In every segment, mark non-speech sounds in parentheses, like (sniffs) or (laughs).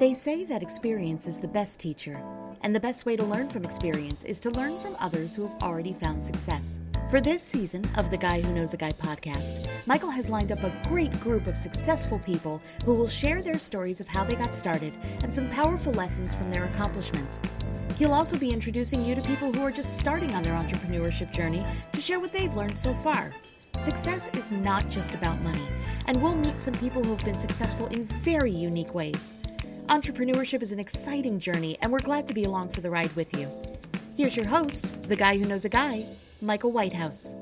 They say that experience is the best teacher, and the best way to learn from experience is to learn from others who have already found success. For this season of the Guy Who Knows a Guy podcast, Michael has lined up a great group of successful people who will share their stories of how they got started and some powerful lessons from their accomplishments. He'll also be introducing you to people who are just starting on their entrepreneurship journey to share what they've learned so far. Success is not just about money, and we'll meet some people who have been successful in very unique ways. Entrepreneurship is an exciting journey, and we're glad to be along for the ride with you. Here's your host, the guy who knows a guy, Michael Whitehouse.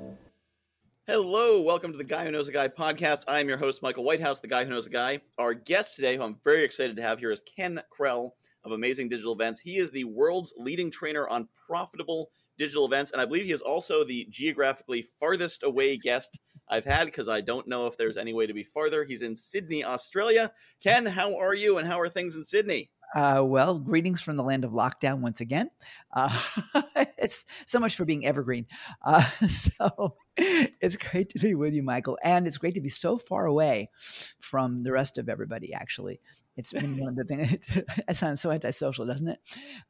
Hello, welcome to the Guy Who Knows a Guy podcast. I am your host, Michael Whitehouse, the guy who knows a guy. Our guest today, who I'm very excited to have here, is Ken Krell of Amazing Digital Events. He is the world's leading trainer on profitable digital events, and I believe he is also the geographically farthest away guest I've had because I don't know if there's any way to be farther. He's in Sydney, Australia. Ken, how are you, and how are things in Sydney? Uh, well, greetings from the land of lockdown once again. Uh, (laughs) it's so much for being evergreen. Uh, (laughs) so it's great to be with you, Michael, and it's great to be so far away from the rest of everybody. Actually, it's been one of the things. (laughs) It sounds so antisocial, doesn't it?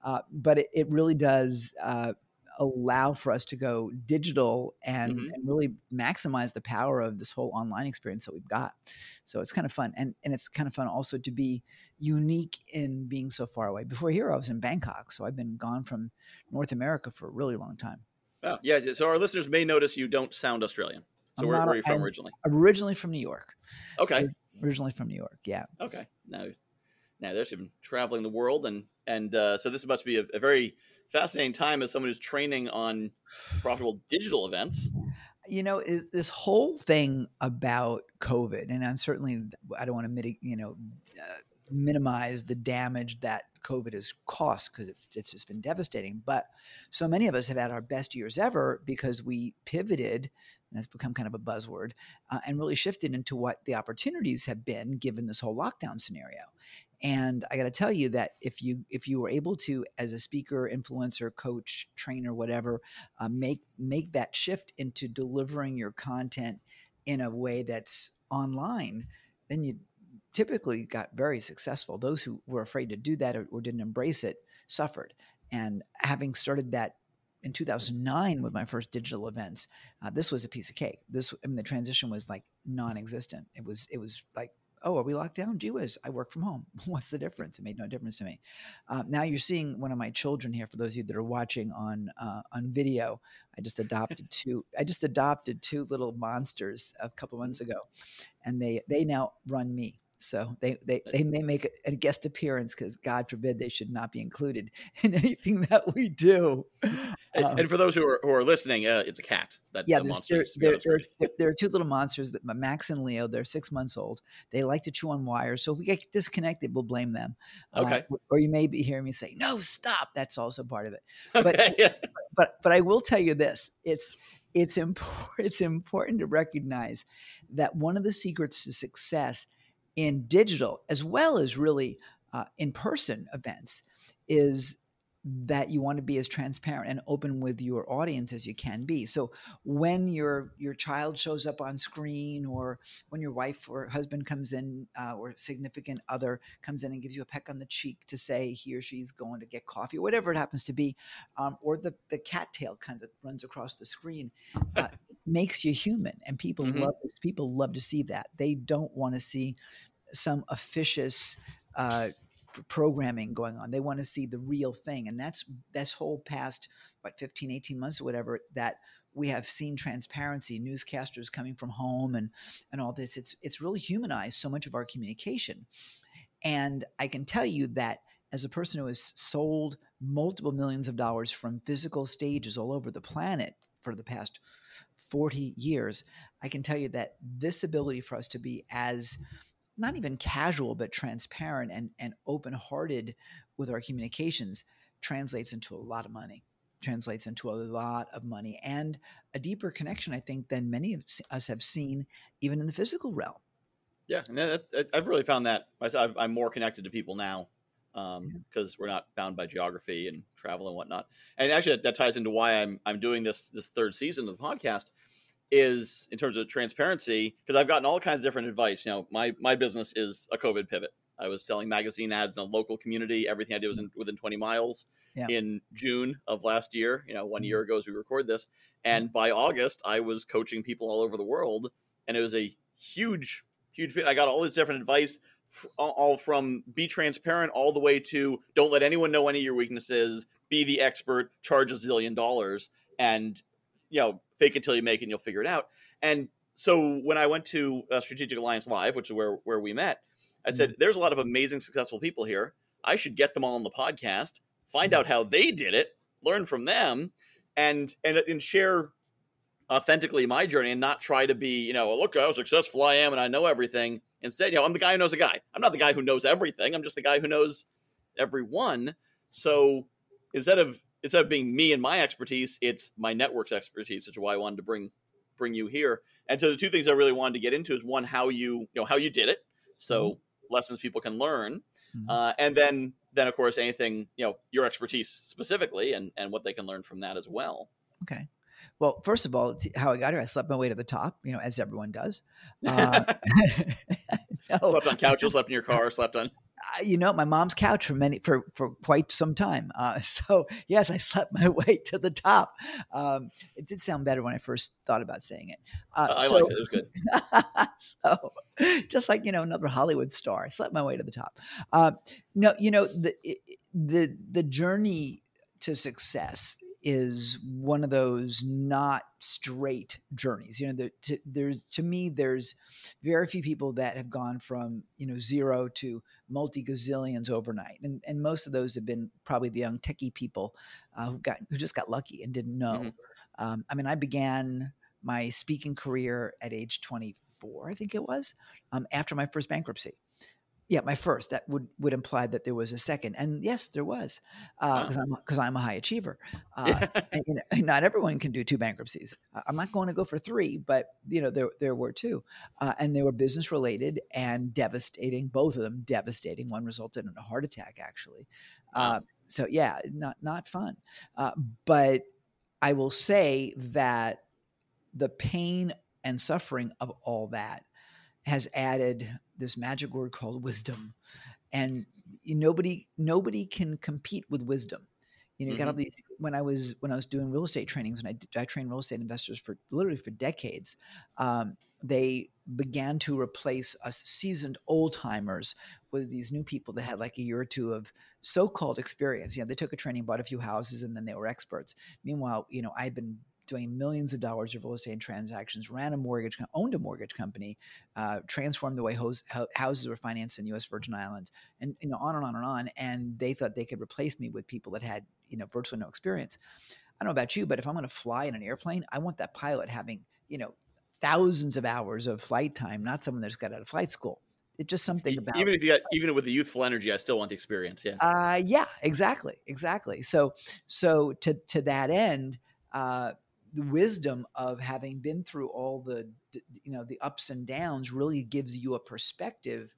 Uh, but it, it, really does uh, allow for us to go digital and, mm-hmm. and, really maximize the power of this whole online experience that we've got. So it's kind of fun. And, and it's kind of fun also to be unique in being so far away. Before here, I was in Bangkok. So I've been gone from North America for a really long time. Oh, yeah. So our listeners may notice you don't sound Australian. So where, where, are you from I'm originally? Originally from New York. Okay. Originally from New York. Yeah. Okay. Now, now there's been traveling the world and, and uh, so this must be a, a very fascinating time as someone who's training on profitable digital events. You know, is, this whole thing about COVID, and I'm certainly I don't want to mitigate, you know, uh, minimize the damage that COVID has cost because it's, it's just been devastating. But so many of us have had our best years ever because we pivoted and that's become kind of a buzzword, uh, and really shifted into what the opportunities have been given this whole lockdown scenario. And I got to tell you that if you if you were able to, as a speaker, influencer, coach, trainer, whatever, uh, make make that shift into delivering your content in a way that's online, then you typically got very successful. Those who were afraid to do that or, or didn't embrace it suffered. And having started that in 2009 with my first digital events uh, this was a piece of cake this i mean the transition was like non-existent it was it was like oh are we locked down? Gee whiz i work from home. (laughs) What's the difference? It made no difference to me. Uh, now you're seeing one of my children here for those of you that are watching on uh, on video i just (laughs) adopted two i just adopted two little monsters a couple months ago and they they now run me so they, they, they may make a guest appearance because God forbid they should not be included (laughs) in anything that we do. And, um, and for those who are, who are listening, uh, it's a cat. That, yeah, there, there, there, there, are two little monsters, that Max and Leo. They're six months old. They like to chew on wires. So if we get disconnected, we'll blame them. Uh, okay. Uh, or you may be hearing me say, no, stop. That's also part of it. (laughs) But, okay, yeah. but, but I will tell you this. It's, it's, important, (laughs) it's important to recognize that one of the secrets to success – in digital as well as really uh, in person events is that you want to be as transparent and open with your audience as you can be. So when your your child shows up on screen, or when your wife or husband comes in, uh, or significant other comes in and gives you a peck on the cheek to say he or she's going to get coffee, whatever it happens to be, um, or the the cattail kind of runs across the screen, uh, (laughs) makes you human, and people mm-hmm. love this. People love to see that. They don't want to see some officious uh, programming going on. They want to see the real thing. And that's this whole past, what, 15, 18 months or whatever, that we have seen transparency, newscasters coming from home and, and all this. It's, it's really humanized so much of our communication. And I can tell you that as a person who has sold multiple millions of dollars from physical stages all over the planet for the past 40 years, I can tell you that this ability for us to be as not even casual, but transparent and, and open hearted with our communications translates into a lot of money, translates into a lot of money and a deeper connection, I think, than many of us have seen even in the physical realm. Yeah, and I've really found that I'm more connected to people now because um, we're not bound by geography and travel and whatnot. And actually, that, that ties into why I'm I'm doing this this third season of the podcast is in terms of transparency because I've gotten all kinds of different advice. You know, my my business is a COVID pivot, I was selling magazine ads in a local community. Everything I did was in, within 20 miles. Yeah. In June of last year, you know, one mm-hmm. year ago as we record this, mm-hmm. and by August, I was coaching people all over the world, and it was a huge, huge. I got all this different advice, all from be transparent, all the way to don't let anyone know any of your weaknesses. Be the expert, charge a zillion dollars, and you know, fake it till you make it, and you'll figure it out. And so when I went to uh, Strategic Alliance Live, which is where where we met, I said, "There's a lot of amazing, successful people here. I should get them all on the podcast, find out how they did it, learn from them, and and and share authentically my journey, and not try to be, you know, look how successful I am and I know everything. Instead, you know, I'm the guy who knows a guy. I'm not the guy who knows everything. I'm just the guy who knows everyone. So instead of instead of being me and my expertise, it's my network's expertise, which is why I wanted to bring bring you here. And so the two things I really wanted to get into is one, how you you know how you did it, so mm-hmm. lessons people can learn, mm-hmm. uh, and then then of course anything you know your expertise specifically and and what they can learn from that as well. Okay. Well, first of all, how I got here, I slept my way to the top, you know, as everyone does. (laughs) Uh, (laughs) no. Slept on couches, slept in your (laughs) car, slept on you know, my mom's couch for many for for quite some time. Uh, (laughs) so yes, I slept my (laughs) way to the top. Um, it did sound better when I first thought about saying it. Uh, I so, liked it. It was good. (laughs) so, just like you know, another Hollywood star, I slept my way to the top. Uh, no, you know the the the journey to success is one of those not straight journeys. You know, to, there's to me, there's very few people that have gone from you know zero to multi gazillions overnight, and and most of those have been probably the young techie people uh, who got who just got lucky and didn't know. Mm-hmm. Um, I mean, I began my speaking career at age 24, I think it was, um, after my first bankruptcy. Yeah, my first. That would would imply that there was a second, and yes, there was, because uh, I'm because I'm a high achiever. (laughs) Uh, and, you know, not everyone can do two bankruptcies. I'm not going to go for three, but you know there there were two, uh, and they were business related and devastating. Both of them devastating. One resulted in a heart attack, actually. Uh, so yeah, not not fun. Uh, but I will say that the pain and suffering of all that has added this magic word called wisdom, and nobody nobody can compete with wisdom. You know, mm-hmm. got all mm-hmm. these. When I was when I was doing real estate trainings, and I I trained real estate investors for literally for decades, um, they began to replace us seasoned old timers with these new people that had like a year or two of so-called experience. You know, they took a training, bought a few houses, and then they were experts. Meanwhile, you know, I've been doing millions of dollars of real estate transactions, ran a mortgage, owned a mortgage company, uh, transformed the way houses were financed in the U.S. Virgin Islands, and you know on and on and on. And they thought they could replace me with people that had you know virtually no experience. I don't know about you, but if I'm going to fly in an airplane, I want that pilot having you know thousands of hours of flight time, not someone that's got out of flight school. It's just something about even if you got even with the youthful energy, I still want the experience. Yeah. Uh, yeah, exactly, exactly. So, so to to that end, uh, the wisdom of having been through all the you know the ups and downs really gives you a perspective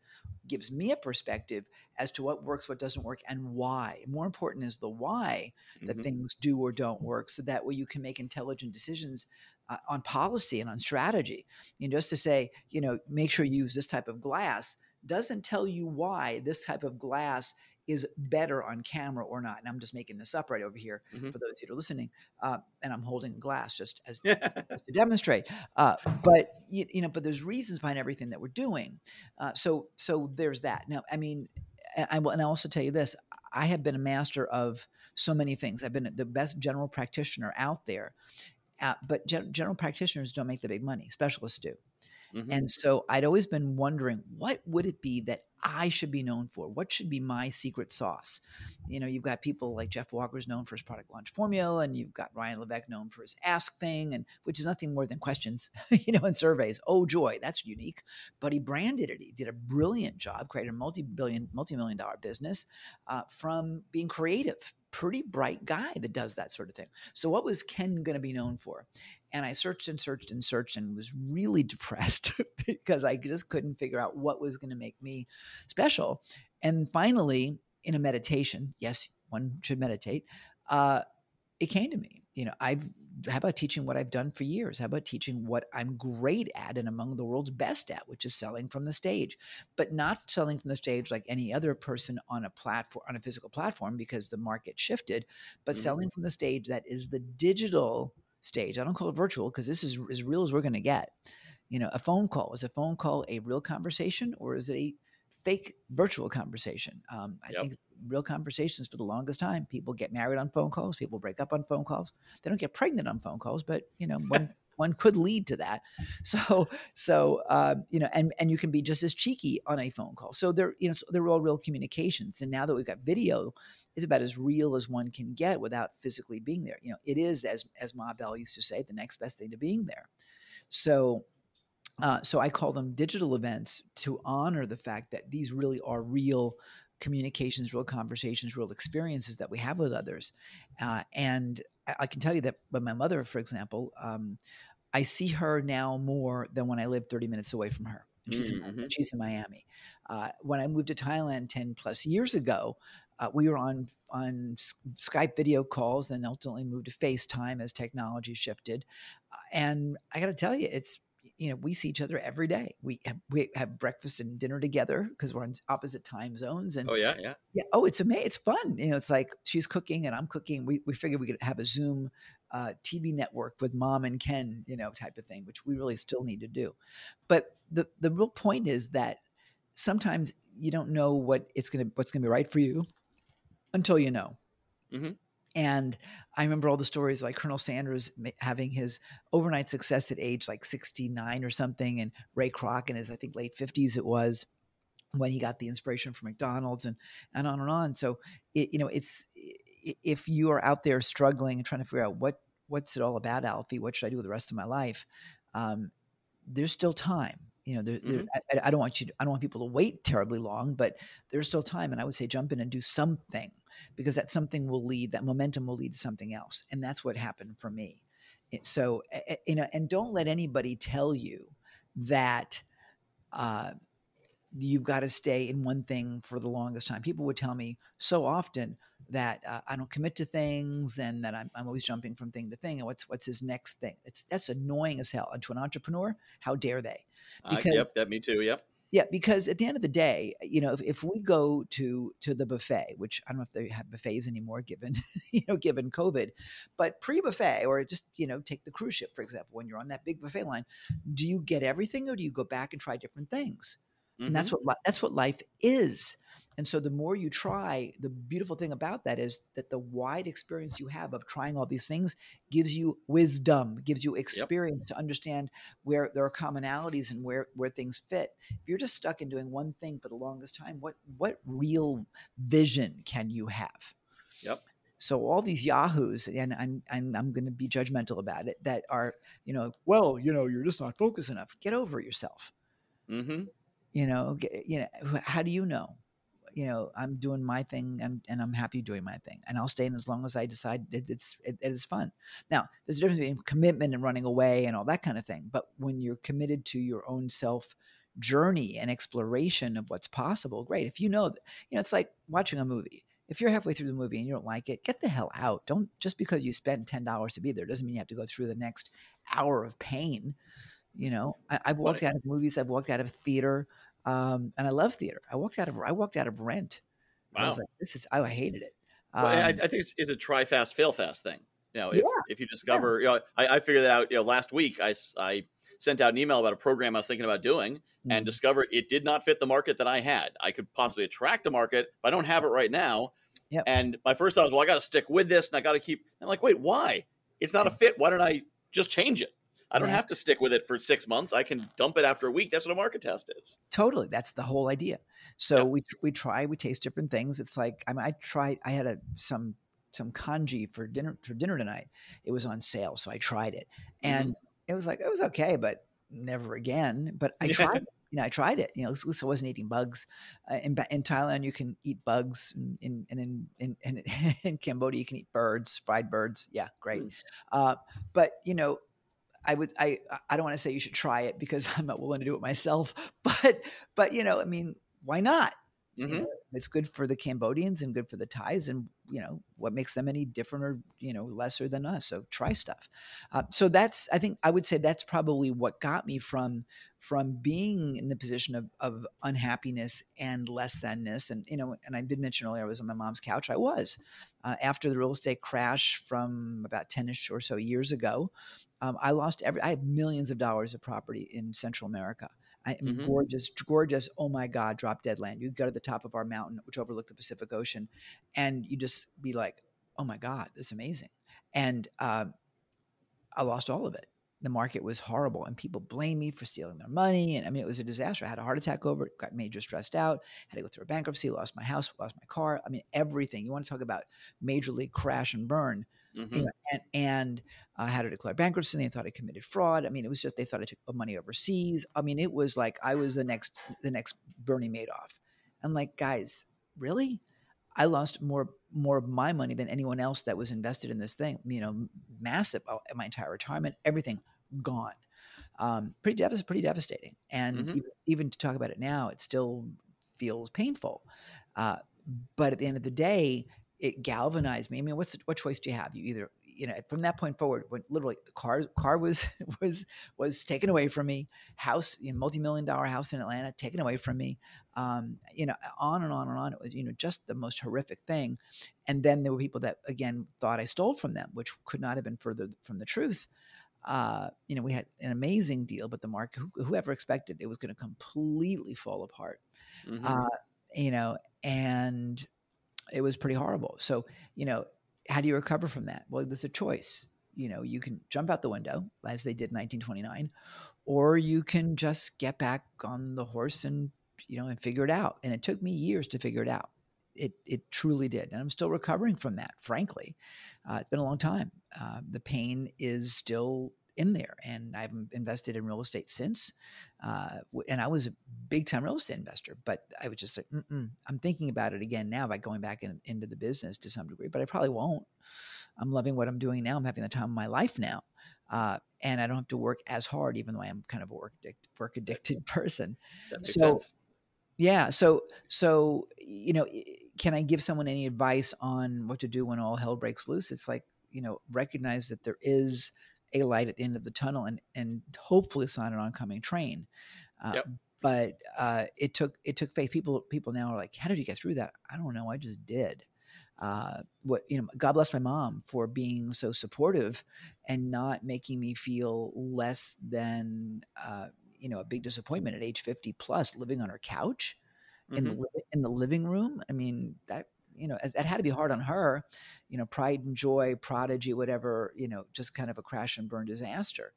gives me a perspective as to what works what doesn't work and why more important is the why that mm-hmm. things do or don't work so that way you can make intelligent decisions uh, on policy and on strategy and just to say you know make sure you use this type of glass doesn't tell you why this type of glass is better on camera or not. And I'm just making this up right over here mm-hmm. for those that are listening. Uh, and I'm holding glass just as, (laughs) to demonstrate. Uh, but you, you, know, but there's reasons behind everything that we're doing. Uh, so so there's that. Now, I mean, I will, and I also tell you this: I have been a master of so many things. I've been the best general practitioner out there. Uh, but gen- general practitioners don't make the big money; specialists do. Mm-hmm. And so I'd always been wondering what would it be that I should be known for? What should be my secret sauce? You know, you've got people like Jeff Walker's known for his product launch formula, and you've got Ryan Levesque known for his ask thing, and which is nothing more than questions, (laughs) you know, and surveys. Oh joy, that's unique. But he branded it. He did a brilliant job, created a multi-billion, multi-million dollar business uh, from being creative pretty bright guy that does that sort of thing. So, what was Ken going to be known for? And I searched and searched and searched and was really (laughs) depressed because I just couldn't figure out what was going to make me special. And finally, in a meditation, yes, one should meditate. Uh, it came to me. You know, I've how about teaching what I've done for years? How about teaching what I'm great at and among the world's best at, which is selling from the stage, but not selling from the stage like any other person on a platform, on a physical platform, because the market shifted, but mm-hmm. selling from the stage that is the digital stage. I don't call it virtual because this is as real as we're going to get. You know, a phone call is a phone call a real conversation or is it a fake virtual conversation? Um, I yep. think real conversations for the longest time. People get married on phone calls. People break up on phone calls. They don't get pregnant on phone calls, but you know, one (laughs) one could lead to that. (laughs) So so uh, you know, and and you can be just as cheeky on a phone call. So they're you know so they're all real communications. And now that we've got video, it's about as real as one can get without physically being there. You know, it is as as Ma Bell used to say, the next best thing to being there. So uh, so I call them digital events to honor the fact that these really are real communications, real conversations, real experiences that we have with others. Uh, and I, can tell you that with my mother, for example, um, I see her now more than when I lived 30 minutes away from her. She's, mm-hmm. in, she's in Miami. Uh, when I moved to Thailand 10 plus years ago, uh, we were on on Skype video calls, and ultimately moved to FaceTime as technology shifted. Uh, and I got to tell you, it's you know we see each other every day. We have, we have breakfast and dinner together because we're on opposite time zones and oh yeah yeah. Yeah oh it's amazing it's fun you know it's like she's cooking and i'm cooking. We, we figured we could have a zoom uh, tv network with mom and ken you know type of thing which we really still need to do. But the the real point is that sometimes you don't know what it's gonna what's gonna be right for you until you know. Mm-hmm. And I remember all the stories like Colonel Sanders having his overnight success at age like 69 or something, and Ray Kroc in his, I think, late 50s it was when he got the inspiration from McDonald's and, and on and on. So, it, you know, it's if you are out there struggling and trying to figure out what what's it all about, Alfie, what should I do with the rest of my life? Um, there's still time. You know, there, mm-hmm. there, I, I don't want you. To, I don't want people to wait terribly long, but there's still time. And I would say jump in and do something because that something will lead, that momentum will lead to something else. And that's what happened for me. So, you know, and don't let anybody tell you that uh, you've got to stay in one thing for the longest time. People would tell me so often that uh, I don't commit to things and that I'm, I'm always jumping from thing to thing. And what's what's his next thing? It's that's annoying as hell. And to an entrepreneur, how dare they? Because, uh, yep, that me too. Yep. Yeah, because at the end of the day, you know, if, if we go to to the buffet, which I don't know if they have buffets anymore, given (laughs) you know, given COVID, but pre-buffet or just you know, take the cruise ship for example. When you're on that big buffet line, do you get everything or do you go back and try different things? Mm-hmm. And that's mm-hmm. what that's what life is. And so the more you try, the beautiful thing about that is that the wide experience you have of trying all these things gives you wisdom, gives you experience yep. to understand where there are commonalities and where where things fit. If you're just stuck in doing one thing for the longest time, what what real vision can you have? Yep. So all these yahoos, and I'm I'm I'm going to be judgmental about it, that are you know, well, you know, you're just not focused enough. Get over yourself. Mm-hmm. You know, get, you know, how do you know? You know i'm doing my thing and, and i'm happy doing my thing and i'll stay in as long as i decide it, it's it, it is fun. Now there's a difference between commitment and running away and all that kind of thing but when you're committed to your own self journey and exploration of what's possible great. If you know you know it's like watching a movie. If you're halfway through the movie and you don't like it get the hell out. Don't just because you spent $10 to be there doesn't mean you have to go through the next hour of pain you know? I, have walked out of movies i've walked out of theater um, and I love theater. I walked out of I walked out of Rent. Wow. I was like, this is I hated it. Um, well, I, I, think it's, it's, a try fast, fail fast thing. You know, if, yeah. if you discover, yeah. you know, I, I, figured that out. You know, last week I I sent out an email about a program I was thinking about doing, mm-hmm. and discovered it did not fit the market that I had. I could possibly attract a market, but I don't have it right now. Yep. And my first thought was, well, I got to stick with this, and I got to keep. I'm like, wait, why? It's not a fit. Why don't I just change it? I don't have to stick with it for six months. I can dump it after a week. That's what a market test is. Totally. That's the whole idea. So yeah. we we try, we taste different things. It's like I mean, I tried. I had a some some congee for dinner for dinner tonight. It was on sale, so I tried it, and mm-hmm. it was like it was okay, but never again. But I (laughs) tried. you know, I tried it. You know, at least I wasn't eating bugs. Uh, in, in Thailand, you can eat bugs, and in, in, in, (laughs) in, in Cambodia, you can eat birds, fried birds. Yeah, great. Mm. Uh, but you know, I would I I don't want to say you should try it because (laughs) I'm not willing to do it myself, (laughs) but but you know, I mean, why not? Mm-hmm. You know, it's good for the Cambodians and good for the Thais, and you know what makes them any different or you know lesser than us. So try stuff. Uh, so that's I think I would say that's probably what got me from from being in the position of, of unhappiness and less thanness. And you know, and I did mention earlier I was on my mom's couch. I was uh, after the real estate crash from about ten-ish or so years ago. Um, I lost every. I had millions of dollars of property in Central America. I mean, mm-hmm. gorgeous, gorgeous. Oh my God, drop dead land. You'd go to the top of our mountain, which overlooked the Pacific Ocean, and you just be like, oh my God, that's amazing. And uh, I lost all of it. The market was horrible, and people blame me for stealing their money. And I mean, it was a disaster. I had a heart attack over it, got major stressed out, had to go through a bankruptcy, lost my house, lost my car. I mean, everything. You want to talk about major league crash and burn. Mm-hmm. You know, and, and uh, had to declare bankruptcy. And They thought I committed fraud. I mean, it was just they thought I took money overseas. I mean, it was like I was the next the next Bernie Madoff. I'm like, guys, really? I lost more more of my money than anyone else that was invested in this thing. You know, massive. Uh, my entire retirement, everything gone. Um, pretty devastating. Pretty devastating. And mm-hmm. even, even, to talk about it now, it still feels painful. Uh, but at the end of the day, it galvanized me. I mean, what's the, what choice do you have? You either you know from that point forward, when literally the car car was (laughs) was was taken away from me, house you know, multi million dollar house in Atlanta taken away from me, um, you know on and on and on. It was you know just the most horrific thing, and then there were people that again thought I stole from them, which could not have been further from the truth. Uh, you know, we had an amazing deal, but the market, whoever expected it was going to completely fall apart. Mm-hmm. Uh, you know, and it was pretty horrible. So, you know, how do you recover from that? Well, there's a choice. You know, you can jump out the window as they did in 1929, or you can just get back on the horse and, you know, and figure it out. And it took me years to figure it out. It, it truly did. And I'm still recovering from that, frankly. Uh, it's been a long time. Uh, the pain is still in there and I've invested in real estate since. Uh, and I was a big time real estate investor, but I was just like, I'm thinking about it again now by going back in, into the business to some degree, but I probably won't. I'm loving what I'm doing now. I'm having the time of my life now. Uh, and I don't have to work as hard, even though I am kind of a work addicted, work (laughs) addicted person. so, sense. yeah. So, so, you know, can I give someone any advice on what to do when all hell breaks loose? It's like, you know, recognize that there is a light at the end of the tunnel and and hopefully it's not an oncoming train. Uh, yep. But uh, it took it took faith. People people now are like, how did you get through that? I don't know. I just did. Uh, what you know, God bless my mom for being so supportive and not making me feel less than uh, you know a big disappointment at age fifty plus, living on her couch mm-hmm. in the mm-hmm. in the living room. I mean that you know, that had to be hard on her, you know, pride and joy, prodigy, whatever, you know, just kind of a crash and burn disaster.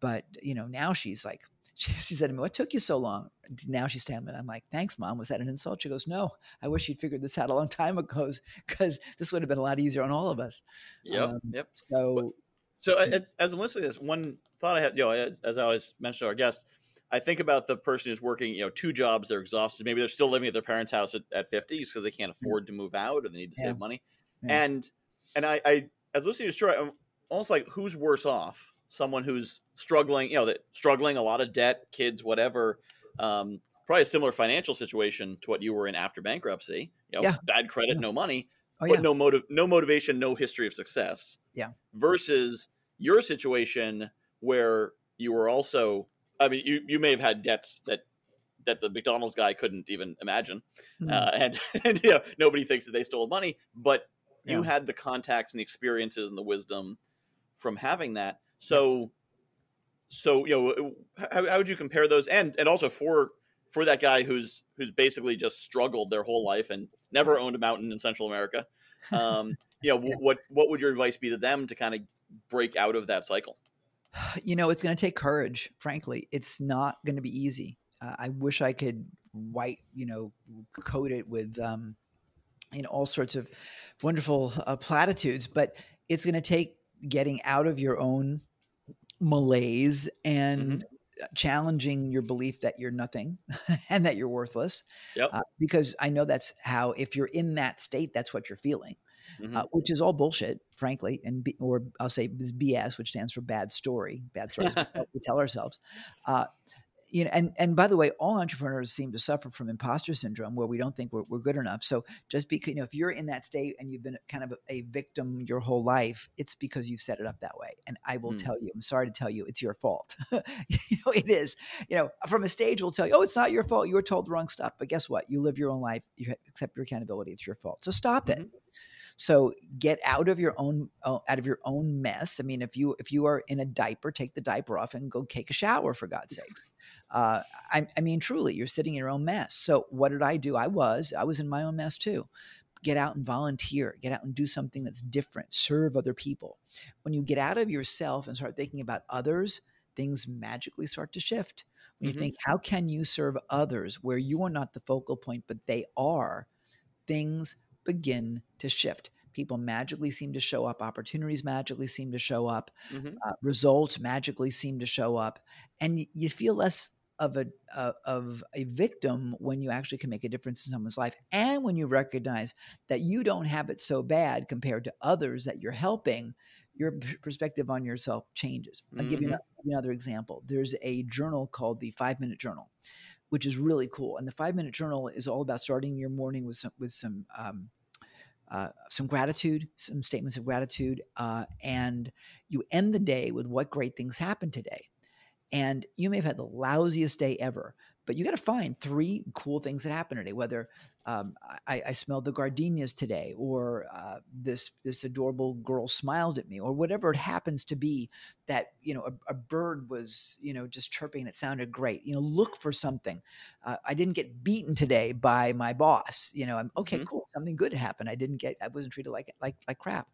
But, you know, now she's like, (laughs) she, she said to me, What took you so long? Now she's standing I'm like, Thanks, mom. Was that an insult? She goes, No, I wish you'd figured this out a long time ago because this would have been a lot easier on all of us. Yep. Um, yep. So, so as, as I'm listening to this, one thought I had, you know, as, as I always mentioned to our guest, I think about the person who's working, you know, two jobs. They're exhausted. Maybe they're still living at their parents' house at, at 50 because they can't afford to move out or they need to yeah. save money. Yeah. And and I, I as listening to story, I'm almost like who's worse off? Someone who's struggling, you know, that struggling a lot of debt, kids, whatever. Um, probably a similar financial situation to what you were in after bankruptcy. You know, yeah. bad credit, no money, oh, but no motive, no motivation, no history of success. Yeah. Versus your situation where you were also I mean, you you may have had debts that that the McDonald's guy couldn't even imagine, mm-hmm. uh, (laughs) and and you know nobody thinks that they stole money, but yeah. you had the contacts and the experiences and the wisdom from having that. So, yes. so you know, how, how would you compare those? And and also for for that guy who's who's basically just struggled their whole life and never owned a mountain in Central America. (laughs) Um, you know, yeah. what what would your advice be to them to kind of break out of that cycle? (sighs) you know, it's going to take courage. Frankly, it's not going to be easy. Uh, I wish I could white, you know, coat it with, um, you know, all sorts of wonderful uh, platitudes, but it's going to take getting out of your own malaise and mm-hmm. challenging your belief that you're nothing (laughs) and that you're worthless. Yep. Uh, because I know that's how, if you're in that state, that's what you're feeling mm-hmm. uh, which is all bullshit, frankly, and B, or I'll say is BS, which stands for bad story, bad (laughs) stories we tell ourselves. Uh, you know, and and by the way, all entrepreneurs seem to suffer from imposter syndrome, where we don't think we're, we're good enough. So just because you know, if you're in that state and you've been kind of a, victim your whole life, it's because you set it up that way. And I will mm. tell you, I'm sorry to tell you, it's your fault. (laughs) you know, it is. You know, from a stage, we'll tell you, oh, it's not your fault. You were told the wrong stuff. But guess what? You live your own life. You accept your accountability. It's your fault. So stop mm-hmm. it. So get out of your own uh, out of your own mess. I mean, if you if you are in a diaper, take the diaper off and go take a shower for God's sakes. Uh, I, I mean, truly, you're sitting in your own mess. So what did I do? I was I was in my own mess too get out and volunteer, get out and do something that's different, serve other people. When you get out of yourself and start thinking about others, things magically start to shift. When mm-hmm. you think, how can you serve others where you are not the focal point, but they are, things begin to shift. People magically seem to show up, opportunities magically seem to show up, mm-hmm. uh, results magically seem to show up, and you feel less of a uh, of a victim when you actually can make a difference in someone's life and when you recognize that you don't have it so bad compared to others that you're helping your perspective on yourself changes i'll mm-hmm. give, you another example there's a journal called the 5 minute journal which is really cool and the 5 minute journal is all about starting your morning with some with some um, uh, some gratitude, some statements of gratitude, uh, and you end the day with what great things happened today. And you may have had the lousiest day ever, but you got to find three cool things that happened today. Whether um, I, I, smelled the gardenias today, or uh, this this adorable girl smiled at me, or whatever it happens to be. That you know, a, a bird was you know just chirping. and It sounded great. You know, look for something. Uh, I didn't get beaten today by my boss. You know, I'm okay, mm-hmm. cool. Something good happened. I didn't get. I wasn't treated like like like crap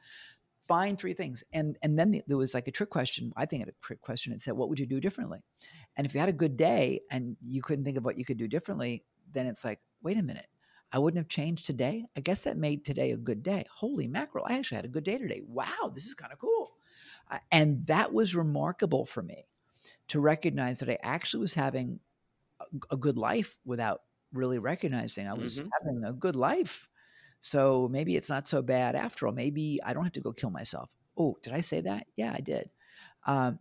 find three things. And and then there was like a trick question. I think it a trick question. It said, "What would you do differently?" And if you had a good day and you couldn't think of what you could do differently, then it's like, wait a minute, I wouldn't have changed today. I guess that made today a good day. Holy mackerel! I actually had a good day today. Wow, this is kind of cool. Uh, and that was remarkable for me to recognize that I actually was having a, a good life without really recognizing I was mm-hmm. having a good life. So maybe it's not so bad after all. Maybe I don't have to go kill myself. Oh, did I say that? Yeah, I did. Um,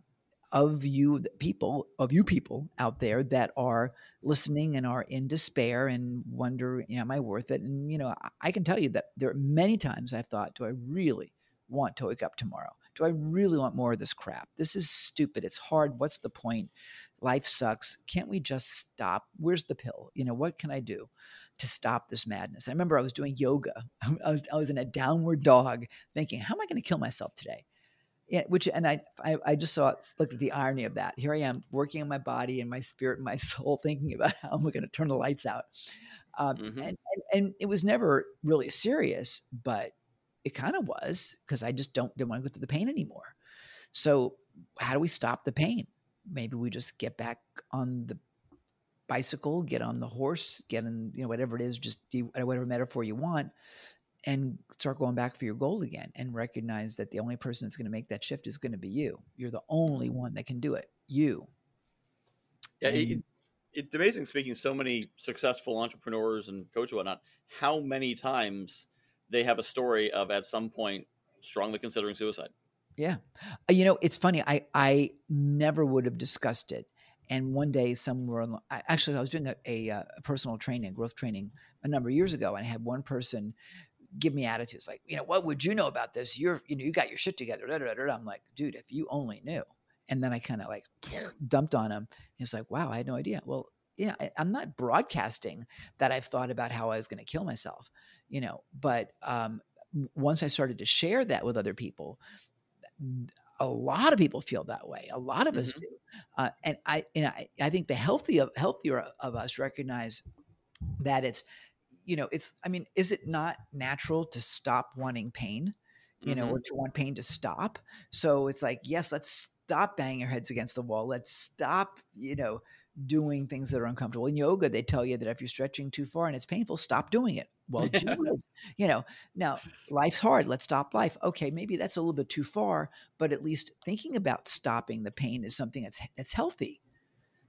of you people, of you people out there that are listening and are in despair and wonder, you know, am I worth it? And, you know, I, I can tell you that there are many times I've thought, do I really want to wake up tomorrow? Do I really want more of this crap? This is stupid. It's hard. What's the point? Life sucks. Can't we just stop? Where's the pill? You know, what can I do? to stop this madness. I remember I was doing yoga. (laughs) I was, I was in a downward dog thinking, how am I going to kill myself today? Yeah, which and I, I, I just saw look at the irony of that. Here I am working on my body and my spirit and my (laughs) soul, thinking about how am I going to turn the lights out. Um, mm-hmm. and, and, and it was never really serious, but it kind of was because I just don't didn't want to go through the pain anymore. So how do we stop the pain? Maybe we just get back on the bicycle, get on the horse, get in, you know, whatever it is, just whatever metaphor you want, and start going back for your goal again and recognize that the only person that's going to make that shift is going to be you. You're the only mm-hmm. one that can do it. You. Yeah. it, it's amazing speaking so many successful entrepreneurs and coaches and whatnot, how many times they have a story of at some point strongly considering suicide. Yeah. Uh, you know, it's funny. I, I never would have discussed it and one day, somewhere, along, actually, I was doing a, a, uh, a, personal training, growth training, a number of years ago, and I had one person give me attitudes like, you know, what would you know about this? You're, you know, you got your shit together. Da, da, da, I'm like, dude, if you only knew. And then I kind of like (sniffs) dumped on him. He's like, wow, I had no idea. Well, yeah, I, I'm not broadcasting that I've thought about how I was going to kill myself, you know, but um, once I started to share that with other people, a lot of people feel that way. A lot of mm-hmm. us do, uh, and I and I, I think the healthy of, healthier of us recognize that it's you know it's I mean is it not natural to stop wanting pain, you mm-hmm. know, or to want pain to stop? So it's like yes, let's stop banging our heads against the wall. Let's stop you know doing things that are uncomfortable. In yoga, they tell you that if you're stretching too far and it's painful, stop doing it. Well, (laughs) you know, now life's hard. Let's stop life. Okay, maybe that's a little bit too far, but at least thinking about stopping the pain is something that's that's healthy.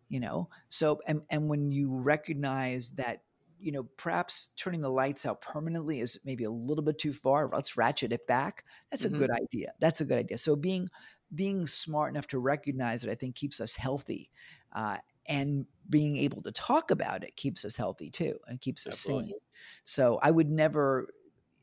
You know, so and and when you recognize that, you know, perhaps turning the lights out permanently is maybe a little bit too far. Let's ratchet it back. That's mm-hmm. a good idea. That's a good idea. So being being smart enough to recognize it, I think, keeps us healthy. Uh, and being able to talk about it keeps us healthy too and keeps us Absolutely. sane. So I would never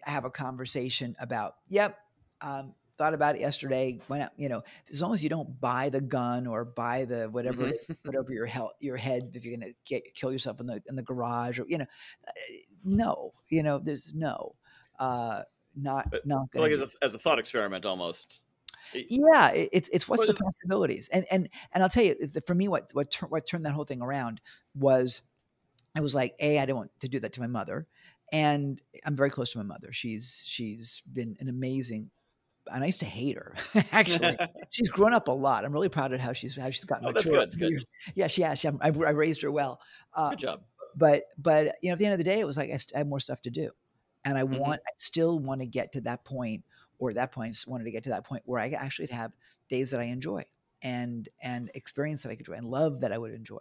have a conversation about, yep, um, thought about it yesterday. Why not? You know, as long as you don't buy the gun or buy the whatever Mhm. they put over your head, your head if you're going to get kill yourself in the in the garage or you know, uh, no, you know, there's no, uh, not But- not like going. as a, as a thought experiment almost. Yeah, it, it's it's what's the possibilities, and and and I'll tell you, for me, what what tur- what turned that whole thing around was, I was like, a, I didn't want to do that to my mother, and I'm very close to my mother. She's she's been an amazing, and I used to hate her (laughs) actually. (laughs) she's grown up a lot. I'm really proud of how she's how she's gotten Oh, that's good, that's good. Yeah, she has. She, I, I raised her well. Uh, Good job. but but you know, at the end of the day, it was like I, st- I have more stuff to do, and I Mhm. want I still want to get to that point, or at that point wanted to get to that point where I actually have days that I enjoy and and experience that I could enjoy and love that I would enjoy.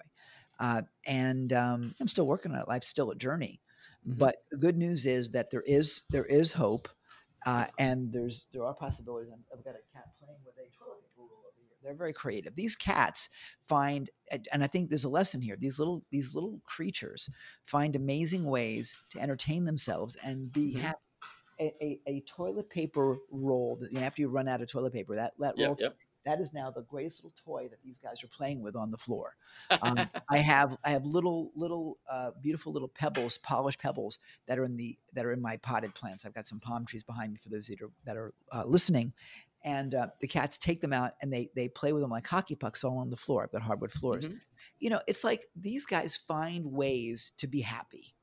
Uh, and um, I'm still working on it. Life's still a journey, Mhm. but the good news is that there is there is hope, uh, and there's there are possibilities. I've- I've got a cat playing with a toilet over here. They're very creative. These cats find, and I think there's a lesson here. These little these little creatures find amazing ways to entertain themselves and be Mhm. happy. A, a, a toilet paper roll that you know, after you run out of toilet paper, that that roll Yep, yep. that is now the greatest little toy that these guys are playing with on the floor. Um, (laughs) I have I have little little uh, beautiful little pebbles, polished pebbles that are in the that are in my potted plants. I've got some palm trees behind me for those that are that are uh, listening, and uh, the cats take them out and they they play with them like hockey pucks all on the floor. I've got hardwood floors. Mhm. You know, it's like these guys find ways to be happy.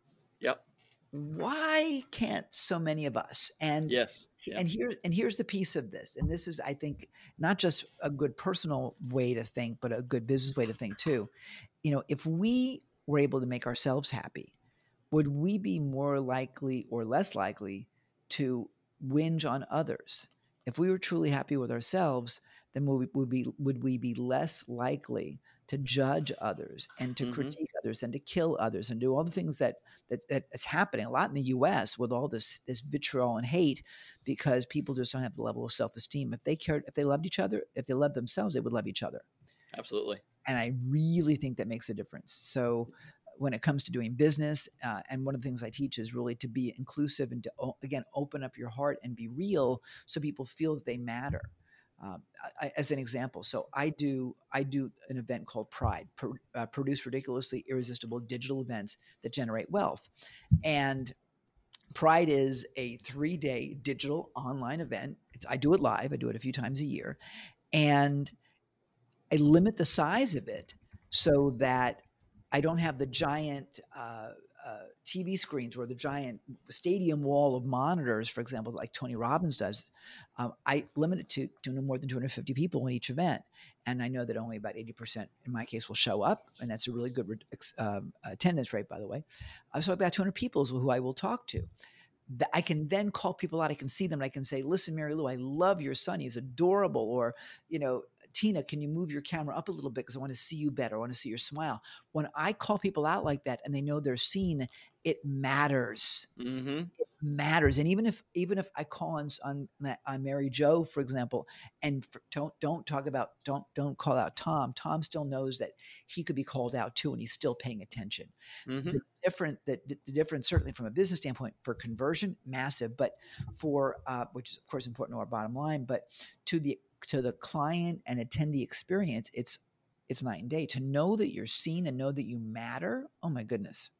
Yep. Why can't so many of us? And Yes. Yeah. and here and here's the piece of this and this is i think not just a good personal way to think but a good business way to think too you know if we were able to make ourselves happy would we be more likely or less likely to whinge on others if we were truly happy with ourselves then would we, would be would we be less likely to judge others and to Mhm. critique others and to kill others and do all the things that, that that that's happening a lot in the US with all this this vitriol and hate because people just don't have the level of self-esteem if they cared if they loved each other if they loved themselves they would love each other Absolutely. and I really think that makes a difference. So when it comes to doing business, uh, and one of the things I teach is really to be inclusive and to again open up your heart and be real, so people feel that they matter. Um, as an example, so I do I do an event called Pride, uh, produce ridiculously irresistible digital events that generate wealth, and Pride is a three day digital online event. It's, I do it live. I do it a few times a year, and I limit the size of it so that I don't have the giant uh, uh, TV screens or the giant stadium wall of monitors, for example, like Tony Robbins does. Um, I limit it to, to no more than 250 people in each event. And I know that only about 80% in my case will show up. And that's a really good um, attendance rate, by the way. Uh, so about 200 people is who I will talk to. I can then call people out. I can see them. I can say, listen, Mary Lou, I love your son. He's adorable. Or, you know, Tina, can you move your camera up a little bit because I want to see you better. I want to see your smile. When I call people out like that and they know they're seen, it matters. Mm-hmm. It matters. And even if even if I call on on, that- on Mary Joe, for example, and for, don't don't talk about don't don't call out Tom. Tom still knows that he could be called out too, and he's still paying attention Mm-hmm. the different the, the difference certainly from a business standpoint for conversion massive but for uh, which is of course important to our bottom line but to the to the client and attendee experience it's it's night and day to know that you're seen and know that you matter oh my goodness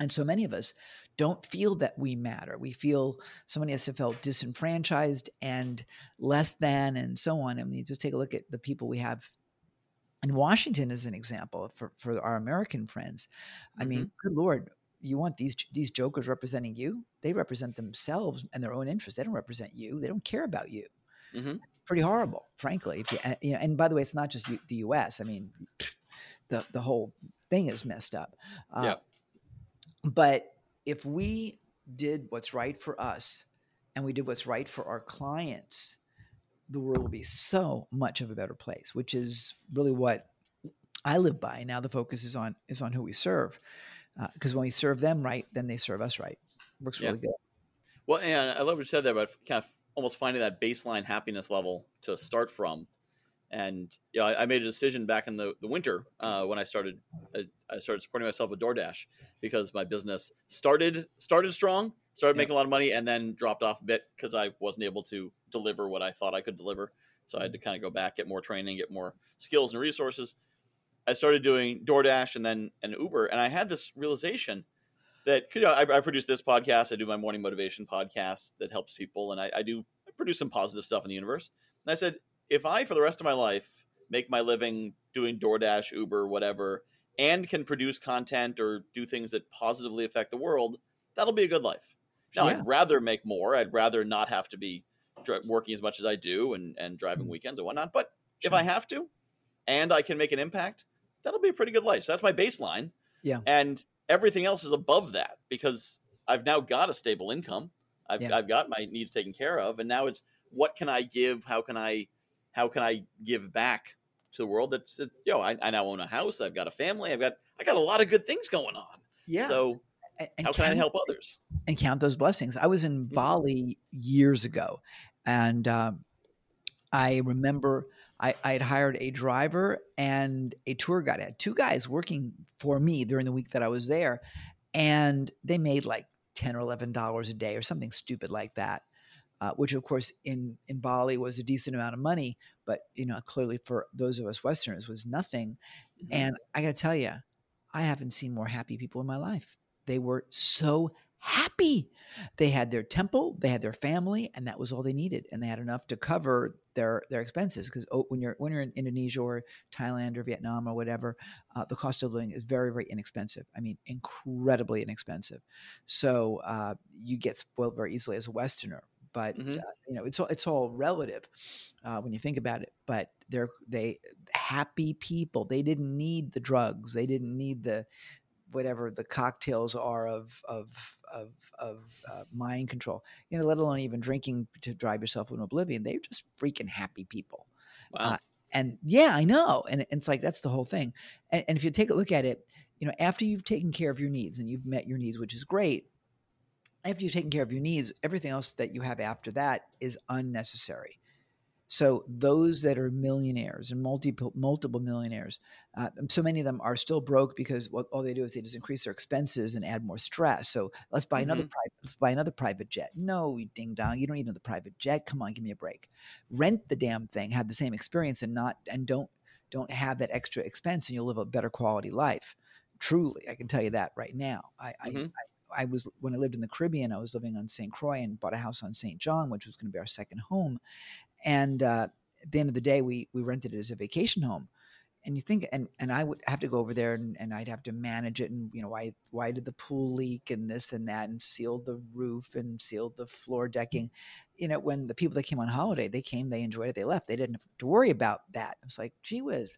and so many of us don't feel that we matter we feel so many of us have felt disenfranchised and less than and so on and you just take a look at the people we have in Washington as an example for, for our American friends. I mean, good Lord, you want these these jokers representing you? They represent themselves and their own interests. They don't represent you. They don't care about you. Mhm. Pretty horrible, frankly. If you, uh, you know, and by the way, it's not just the U.S. I mean, the the whole thing is messed up. Uh, Yeah. But if we did what's right for us, and we did what's right for our clients, the world will be so much of a better place. Which is really what I live by. Now the focus is on is on who we serve, because when we serve them right, then they serve us right. Works Yeah. really good. Well, and I love what you said there about kind of almost finding that baseline happiness level to start from. and yeah, I, I, made a decision back in the, the winter uh, when I started. I, I, started supporting myself with DoorDash because my business started started strong, started making a lot of money, and then dropped off a bit because I wasn't able to deliver what I thought I could deliver. So I had to kind of go back, get more training, get more skills and resources. I started doing DoorDash and then and Uber, and I had this realization that you know, I, I, produce this podcast. I do my morning motivation podcast that helps people, and I, I do I produce some positive stuff in the universe. And I said, if I, for the rest of my life, make my living doing DoorDash, Uber, whatever, and can produce content or do things that positively affect the world, that'll be a good life. Now, yeah. I'd rather make more. I'd rather not have to be working as much as I do and, and driving mm-hmm. weekends and whatnot. But sure. if I have to and I can make an impact, that'll be a pretty good life. So that's my baseline. Yeah. And everything else is above that because I've now got a stable income. I've, yeah. I've got my needs taken care of. And now it's what can I give? How can I how can I give back to the world? That's you know, I, I now own a house. I've got a family. I've got I got a lot of good things going on. Yeah. So and, and how can count, I help others? And count those blessings. I was in mm-hmm. Bali years ago, and um, I remember I, I had hired a driver and a tour guide. I had two guys working for me during the week that I was there, and they made like ten or eleven dollars a day or something stupid like that uh, which of course in in Bali was a decent amount of money, but you know clearly for those of us Westerners was nothing. Mm-hmm. And I got to tell you, I haven't seen more happy people in my life. They were so happy. They had their temple, they had their family, and that was all they needed, and they had enough to cover their their expenses. Because oh, when you're when you're in Indonesia or Thailand or Vietnam or whatever, uh, the cost of living is very very inexpensive. I mean, incredibly inexpensive. So uh, you get spoiled very easily as a Westerner but mm-hmm. uh, you know it's all it's all relative uh, when you think about it. But they're they happy people. They didn't need the drugs. They didn't need the whatever the cocktails are of of of of uh, mind control. You know, let alone even drinking to drive yourself into oblivion. They're just freaking happy people. Wow. Uh, and yeah, I know. And, and, it's like that's the whole thing. And, and if you take a look at it, you know, after you've taken care of your needs and you've met your needs, which is great, after you've taken care of your needs, everything else that you have after that is unnecessary. So those that are millionaires and multiple multiple millionaires, uh, so many of them are still broke because what all they do is they just increase their expenses and add more stress. So let's buy mm-hmm. another private let's buy another private jet. No, ding dong, you don't need another private jet. Come on, give me a break. Rent the damn thing, have the same experience, and not and don't don't have that extra expense, and you'll live a better quality life. Truly, I can tell you that right now. I, mm-hmm. I, I I was when I lived in the Caribbean, I was living on St. Croix and bought a house on St. John, which was going to be our second home. And uh, at the end of the day, we we rented it as a vacation home. And you think, and and I would have to go over there, and, and I'd have to manage it, and you know, why why did the pool leak, and this and that, and sealed the roof, and sealed the floor decking. You know, when the people that came on holiday, they came, they enjoyed it, they left. They didn't have to worry about that. It's like, gee whiz,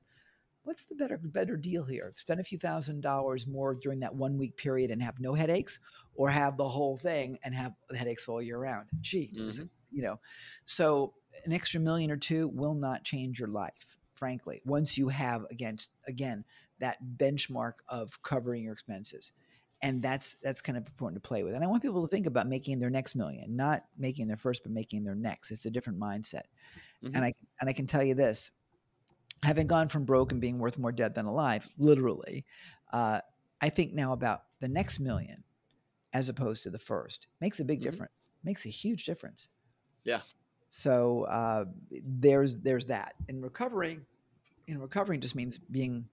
what's the better better deal here? Spend a few thousand dollars more during that one week period and have no headaches, or have the whole thing and have headaches all year round. Gee, mm-hmm. you know, so an extra million or two will not change your life, frankly. Once you have against again that benchmark of covering your expenses. And that's that's kind of important to play with. And I want people to think about making their next million, not making their first, but making their next. It's a different mindset. Mm-hmm. And I and I can tell you this: having gone from broke and being worth more dead than alive, literally, uh, I think now about the next million as opposed to the first makes a big mm-hmm. difference. Makes a huge difference. Yeah. So uh, there's there's that. And recovering, know, recovering just means being,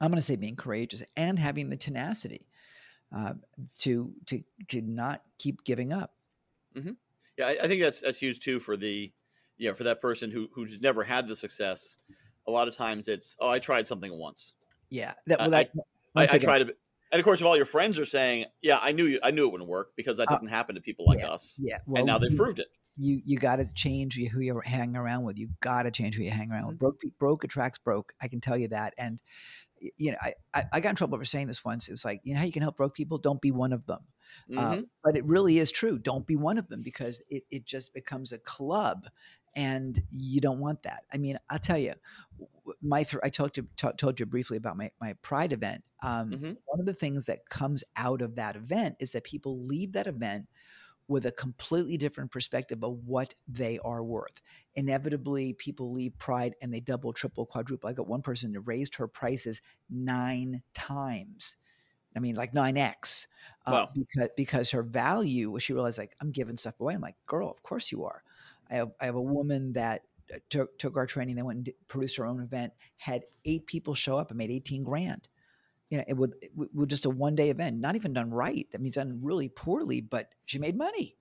I'm going to say being courageous and having the tenacity uh, to to to not keep giving up. Mm-hmm. Yeah, I, I think that's that's huge too for the, you know, for that person who who's never had the success a lot of times it's oh I tried something once. Yeah, that, well, that, I, I, I tried to, and of course, if all your friends are saying, "Yeah, I knew you, I knew it wouldn't work," because that uh, doesn't uh, happen to people like yeah, us. Yeah, well, and now they've proved it. You you got to change who you hang around with. You got to change who you hang around with. Broke broke attracts broke. I can tell you that. And you know, I, I got in trouble for saying this once. It was like, you know how you can help broke people? Don't be one of them. Uh, mm-hmm. Uh, but it really is true. Don't be one of them because it, it just becomes a club and you don't want that. I mean, I'll tell you, my th- I talked to t- told you briefly about my my Pride event. Um, mm-hmm. One of the things that comes out of that event is that people leave that event with a completely different perspective of what they are worth. Inevitably, people leave pride and they double, triple, quadruple. I got one person who raised her prices nine times. I mean, like 9x, uh, wow. because, because her value, was she realized, like, I'm giving stuff away. I'm like, girl, of course you are. I have, I have a woman that uh, took, took our training, they went and produced her own event, had eight people show up and made 18 grand you know, it would, it just a one day event, not even done right. I mean, done really poorly, but she made money.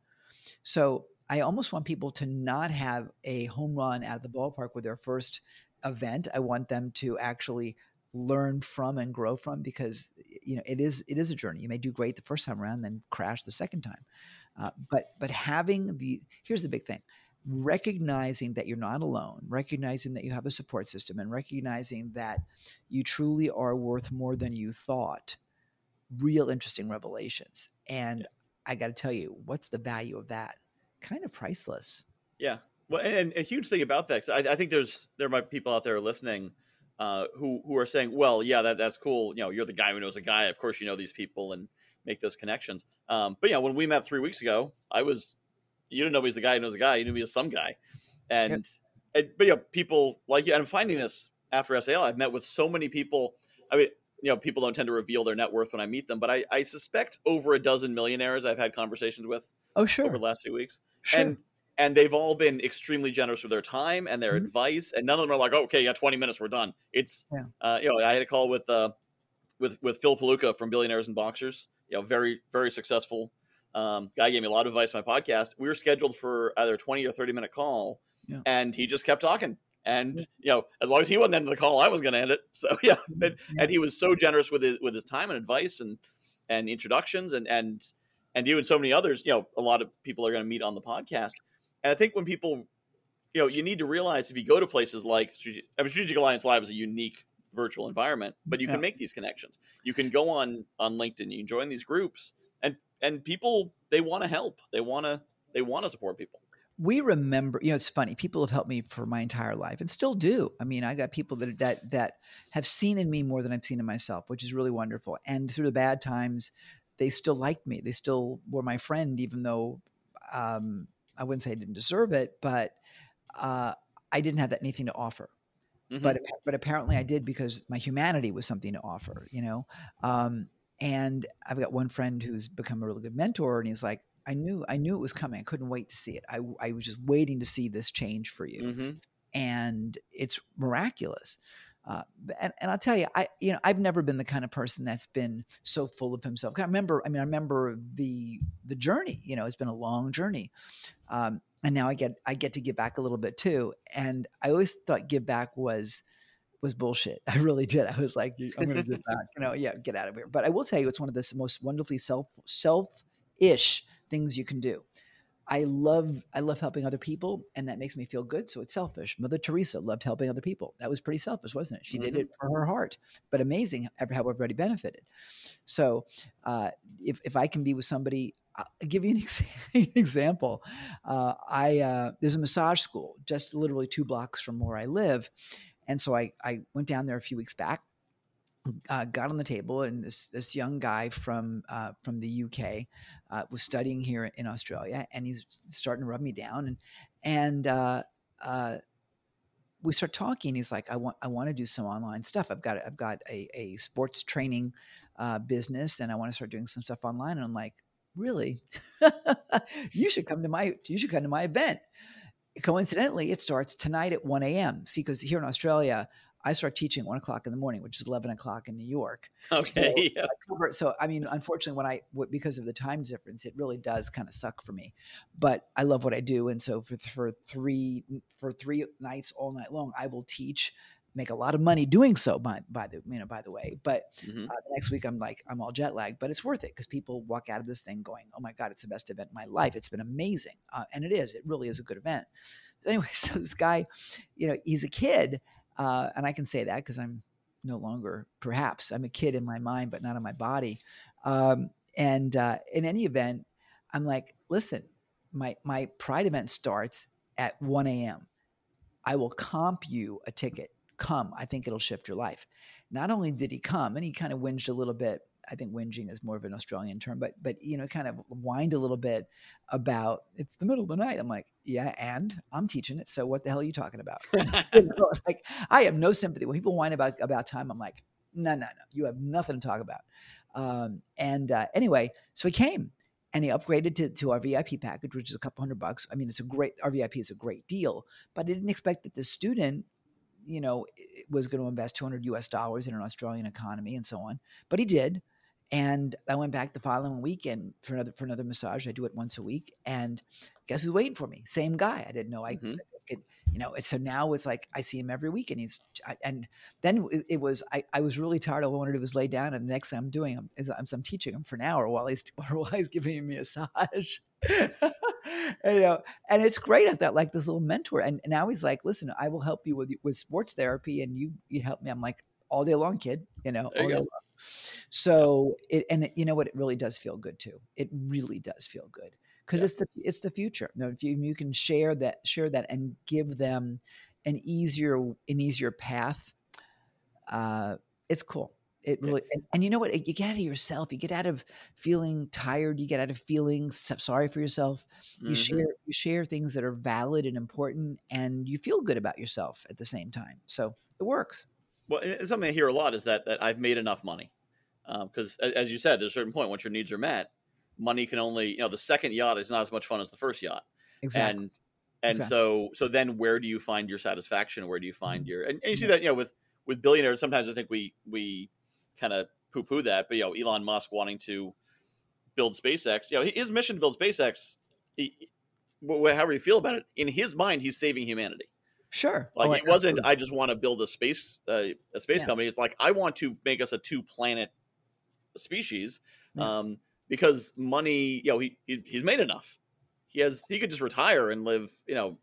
So I almost want people to not have a home run of the ballpark with their first event. I want them to actually learn from and grow from because you know it is it is a journey. You may do great the first time around, then crash the second time. Uh, but but having the here's the big thing: recognizing that you're not alone, recognizing that you have a support system, and recognizing that you truly are worth more than you thought. Real interesting revelations. And I got to tell you, what's the value of that? Kind of priceless. Yeah. Well, and, a huge thing about that, I, I, think there's there might be people out there listening uh, who who are saying, well, yeah, that that's cool. You know, you're the guy who knows a guy. Of course, you know these people and make those connections. Um, but yeah, when we met three weeks ago, I was you didn't know he was the guy who knows a guy. You knew he was some guy. And, yep. and but you know, people like you. And I'm finding this after SAL. I've met with so many people. I mean, you know, people don't tend to reveal their net worth when I meet them, but I, I suspect over a dozen millionaires I've had conversations with. Oh, sure. Over the last few weeks, sure. and and they've all been extremely generous with their time and their mm-hmm. advice, and none of them are like, oh, "Okay, yeah, twenty minutes, we're done." It's, yeah. uh, you know, I had a call with uh, with with Phil Paluca from Billionaires and Boxers. You know, very very successful um, guy gave me a lot of advice on my podcast. We were scheduled for either a 20 or 30 minute call, yeah. and he just kept talking. And yeah. you know, as long as he wasn't ending the call, I was going to end it. So (laughs) yeah, and, yeah. and he was so generous with his with his time and advice and and introductions and and and you and so many others. You know, a lot of people are going to meet on the podcast. And I think when people, you know, you need to realize if you go to places like Strategic, I mean, Strategic Alliance Live is a unique virtual environment, but you can make these connections. You can go on on LinkedIn, you can join these groups, and people they want to help. They want to they want to support people. We remember, you know, it's funny. People have helped me for my entire life and still do. I mean, I got people that that that have seen in me more than I've seen in myself, which is really wonderful. And through the bad times, they still liked me. They still were my friend, even though um, I wouldn't say I didn't deserve it, but uh, I didn't have that anything to offer. Mm-hmm. But but apparently I did because my humanity was something to offer. You know, um, and I've got one friend who's become a really good mentor, and he's like, I knew, I knew it was coming. I couldn't wait to see it. I, I was just waiting to see this change for you, mm-hmm. and it's miraculous. Uh, and, and I'll tell you, I you know I've never been the kind of person that's been so full of himself. I remember, I mean, I remember the the journey. You know, it's been a long journey, um, and now I get I get to give back a little bit too. And I always thought give back was was bullshit. (laughs) I really did. I was like, I'm going to get back. You know, yeah, get out of here. But I will tell you, it's one of the most wonderfully self self ish things you can do. I love I love helping other people, and that makes me feel good. So it's selfish. Mother Teresa loved helping other people. That was pretty selfish, wasn't it? She mm-hmm. did it for her heart, but amazing how everybody benefited. So uh, if if I can be with somebody, I'll give you an (laughs) ex- example. Uh, I uh, there's a massage school just literally two blocks from where I live, and so I, I went down there a few weeks back, uh, got on the table, and this this young guy from uh, from the UK uh, was studying here in Australia, and he's starting to rub me down, and and uh, uh, we start talking. He's like, I want I want to do some online stuff. I've got I've got a, a sports training uh, business, and I want to start doing some stuff online. And I'm like, really? (laughs) you should come to my you should come to my event coincidentally, it starts tonight at 1 a.m. See, because here in Australia, I start teaching at one o'clock in the morning, which is 11 o'clock in New York. Okay. So, (laughs) yeah. I cover, so, I mean, unfortunately, when I, because of the time difference, it really does kind of suck for me, but I love what I do. And so for, for three, for three nights all night long, I will teach make a lot of money doing so by, by the you know by the way but mm-hmm. uh, the next week i'm like i'm all jet lagged but it's worth it because people walk out of this thing going oh my god it's the best event in my life. It's been amazing. Uh, and it is it really is a good event. (laughs) So anyway so this guy you know he's a kid uh, and i can say that because i'm no longer perhaps i'm a kid in my mind but not in my body um, and uh, in any event i'm like listen my my pride event starts at 1 a.m I will comp you a ticket come. I think it'll shift your life. Not only did he come, and he kind of whinged a little bit I think whinging is more of an Australian term, but but you know, kind of whined a little bit about it's the middle of the night. I'm like, yeah, and I'm teaching it, so what the hell are you talking about? (laughs) you know, like I have no sympathy when people whine about about time. I'm like, no, no, no, you have nothing to talk about. Um, and uh, anyway, so he came and he upgraded to, to our VIP package, which is a couple hundred bucks. I mean, it's a great, our VIP is a great deal, but I didn't expect that the student, you know, was going to invest 200 US dollars in an Australian economy and so on. But he did. And I went back the following weekend for another, for another massage. I do it once a week. And guess who's waiting for me? Same guy. I didn't know I mm-hmm. could, you know, so now it's like I see him every week, and he's and then it, it was I, I was really tired. All I wanted to do was lay down, and the next thing I'm doing is I'm, I'm teaching him for an hour while he's (laughs) while he's giving me a massage. And, (laughs) you know, and it's great. I felt like this little mentor, and, and now he's like, "Listen, I will help you with with sports therapy, and you you help me." I'm like, "All day long, kid," you know. There you so it and it, you know what? It really does feel good too. It really does feel good because yeah. it's the it's the future. You know, if you you can share that share that and give them an easier an easier path, uh, it's cool. It really and, and, you know what? You get out of yourself. You get out of feeling tired. You get out of feeling sorry for yourself. You mm-hmm. share you share things that are valid and important, and you feel good about yourself at the same time. So it works. Well, it's something I hear a lot is that that I've made enough money because, um, as you said, there's a certain point once your needs are met, money can only you know the second yacht is not as much fun as the first yacht exactly and and exactly. so so then where do you find your satisfaction where do you find mm-hmm. your and, and, you see that you know with with billionaires sometimes i think we we kind of poo-poo that but you know elon musk wanting to build spacex you know his mission to build spacex he, however you feel about it in his mind he's saving humanity sure like oh, it wasn't i just want to build a space uh, a space yeah. company it's like i want to make us a two planet species yeah. um because money, you know, he, he he's made enough. He has he could just retire and live, you know,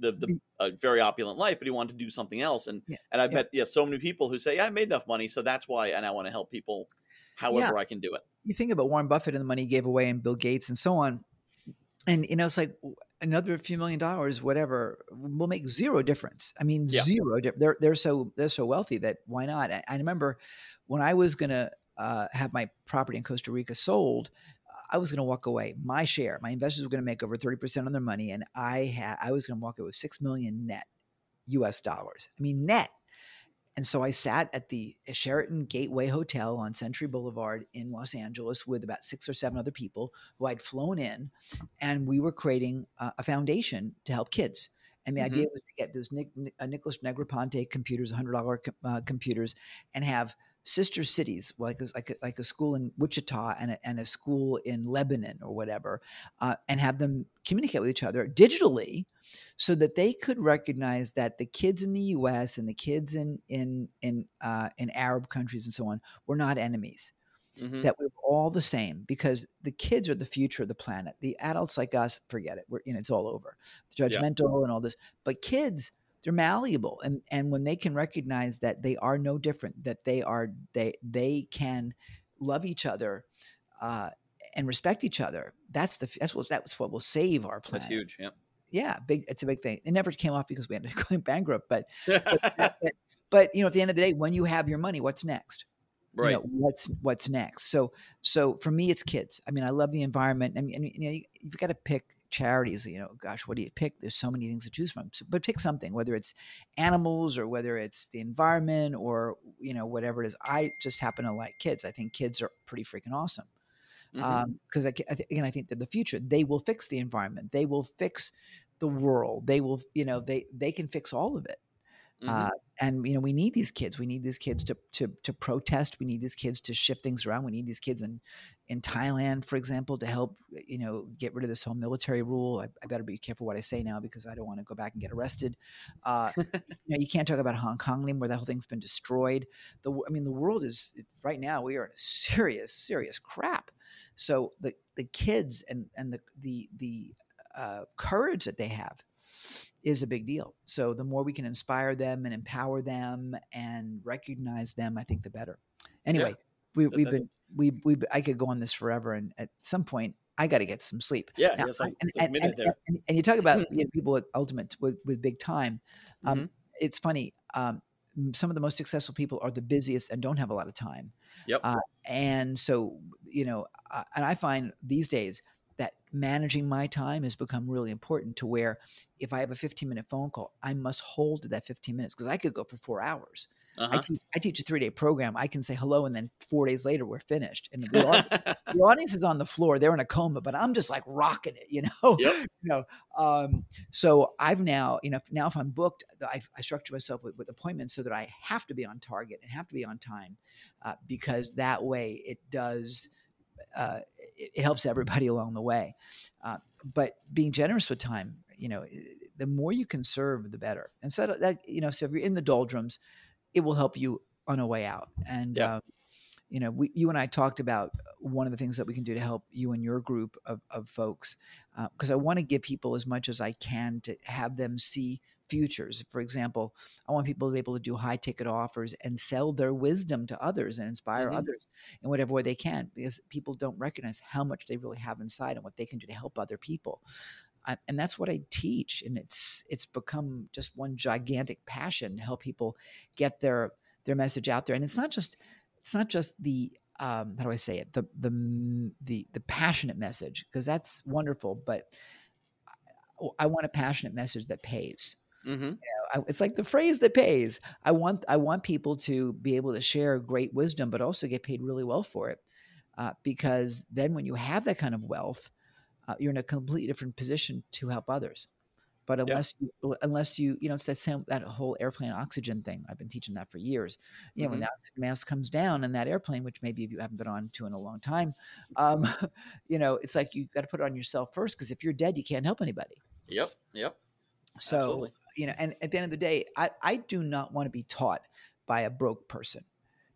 the the mm. very opulent life, but he wanted to do something else. And yeah. and I've yeah. met yeah so many people who say, yeah, I made enough money, so that's why, and I want to help people, however yeah. I can do it. You think about Warren Buffett and the money he gave away, and Bill Gates and so on, and you know, it's like another few million dollars, whatever, will make zero difference. I mean, zero. They're they're so they're so wealthy that why not? I, I remember when I was gonna uh, have my property in Costa Rica sold, I was going to walk away. My share, my investors were going to make over 30% on their money. And I had, I was going to walk away with 6 million net US dollars. I mean, net. And so I sat at the Sheraton Gateway Hotel on Century Boulevard in Los Angeles with about six or seven other people who I'd flown in, and we were creating a foundation to help kids. And the mm-hmm. idea was to get those Nic- uh, Nicholas Negroponte computers, $100 uh, computers, and have sister cities, like a, like a, like a school in Wichita and a, and a school in Lebanon or whatever, uh, and have them communicate with each other digitally, so that they could recognize that the kids in the U.S. and the kids in in in uh, in Arab countries and so on were not enemies. Mm-hmm. That we are all the same because the kids are the future of the planet. The adults like us, forget it. We're you know it's all over. The Judgmental yeah. and all this, but kids they're malleable and and when they can recognize that they are no different that they are they they can love each other uh, and respect each other that's the that's what that's what will save our planet. that's huge yeah. Yeah big it's a big thing. It never came off because we ended up (laughs) going bankrupt (laughs) but but, but, but, you know at the end of the day when you have your money what's next? Right. you know, what's what's next? So so for me it's kids. I mean i love the environment. I mean, you know you've got to pick charities you know gosh what do you pick? There's so many things to choose from. So, but pick something whether it's animals or whether it's the environment or you know whatever it is. I just happen to like kids. I think kids are pretty freaking awesome. Because mm-hmm. um, I, I th- again i think that the future they will fix the environment. They will fix the world. They will you know they they can fix all of it. Mm-hmm. Uh, and you know we need these kids. We need these kids to to to protest. We need these kids to shift things around. We need these kids in in Thailand, for example, to help you know get rid of this whole military rule. I, I better be careful what I say now because I don't want to go back and get arrested. Uh, (laughs) you know, you can't talk about Hong Kong anymore. That whole thing's been destroyed. The I mean, the world is right now. We are in a serious, serious crap. So the the kids and and the the the uh, courage that they have is a big deal. So the more we can inspire them and empower them and recognize them, I think the better. Anyway, yeah. we, we've been we we I could go on this forever, and at some point I got to get some sleep. Yeah, now, like, and, and, and, and, you talk (laughs) about you know, people with ultimate with with big time. Um, mm-hmm. It's funny. Um, some of the most successful people are the busiest and don't have a lot of time. Yep. Uh, and so, you know, uh, and I find these days that managing my time has become really important to where if I have a 15 minute phone call, I must hold to that 15 minutes because I could go for four hours. Uh-huh. I, teach, I teach a three day program. I can say hello, and then four days later we're finished. And the audience, (laughs) the audience, is on the floor; they're in a coma, but I'm just like rocking it, you (laughs) know. Yep. you know, um, so I've now, you know, now if I'm booked, I, I structure myself with, with, appointments so that I have to be on target and have to be on time, uh, because that way it does. Uh, it, it, helps everybody (laughs) along the way. Uh, but being generous with time, you know, the more you can serve, the better. And so that, you know, so if you're in the doldrums, it will help you on a way out. And yeah. um, you know, we, you and I talked about one of the things that we can do to help you and your group of, of folks, because uh, I want to give people as much as I can to have them see futures. For example, I want people to be able to do high ticket offers and sell their wisdom to others and inspire mm-hmm. others in whatever way they can, because people don't recognize how much they really have inside and what they can do to help other people. I, and that's what I teach, and it's it's become just one gigantic passion to help people get their their message out there. And it's not just it's not just the um, how do I say it the the the the passionate message because that's wonderful, but I, I, want a passionate message that pays. Mm-hmm. You know, I, it's like the phrase that pays. I want I want people to be able to share great wisdom, but also get paid really well for it, uh, because then when you have that kind of wealth uh, you're in a completely different position to help others. But unless yeah. you, unless you, you know, it's that same that whole airplane oxygen thing. I've been teaching that for years. You know, mm-hmm. when that mask comes down and that airplane, which maybe you haven't been on to in a long time, um, (laughs) you know, it's like you got to put it on yourself first because if you're dead, you can't help anybody. Yep. Yep. So Absolutely. You know, and at the end of the day, I I do not want to be taught by a broke person.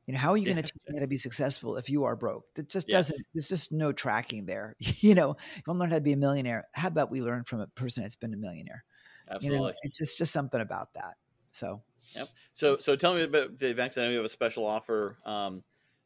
You know, how are you going to teach me how to be successful if you are broke? That just yes. doesn't. There's just no tracking there. (laughs) you know, you'll learn how to be a millionaire. How about we learn from a person that's been a millionaire? Absolutely. You know, it's just just something about that. So. Yep. So so tell me about the event. I know you have a special offer. Um,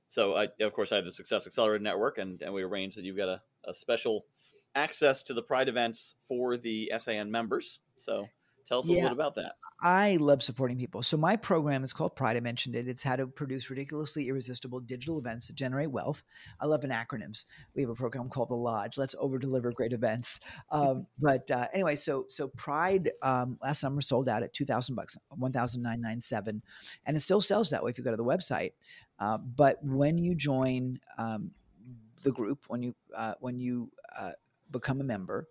so I of course I have the Success Accelerator Network, and and we arranged that you've got a, a special access to the Pride events for the SAN members. So tell us a little bit about that. I love supporting people. So my program is called Pride. I mentioned it. It's how to produce ridiculously irresistible digital events that generate wealth. I love an acronyms. We have a program called the Lodge. Let's over deliver great events. Um, (laughs) but uh, anyway, so so Pride um, last summer sold out at two thousand bucks, one thousand nine nine seven, and it still sells that way if you go to the website. Uh, but when you join um, the group, when you uh, when you uh, become a member,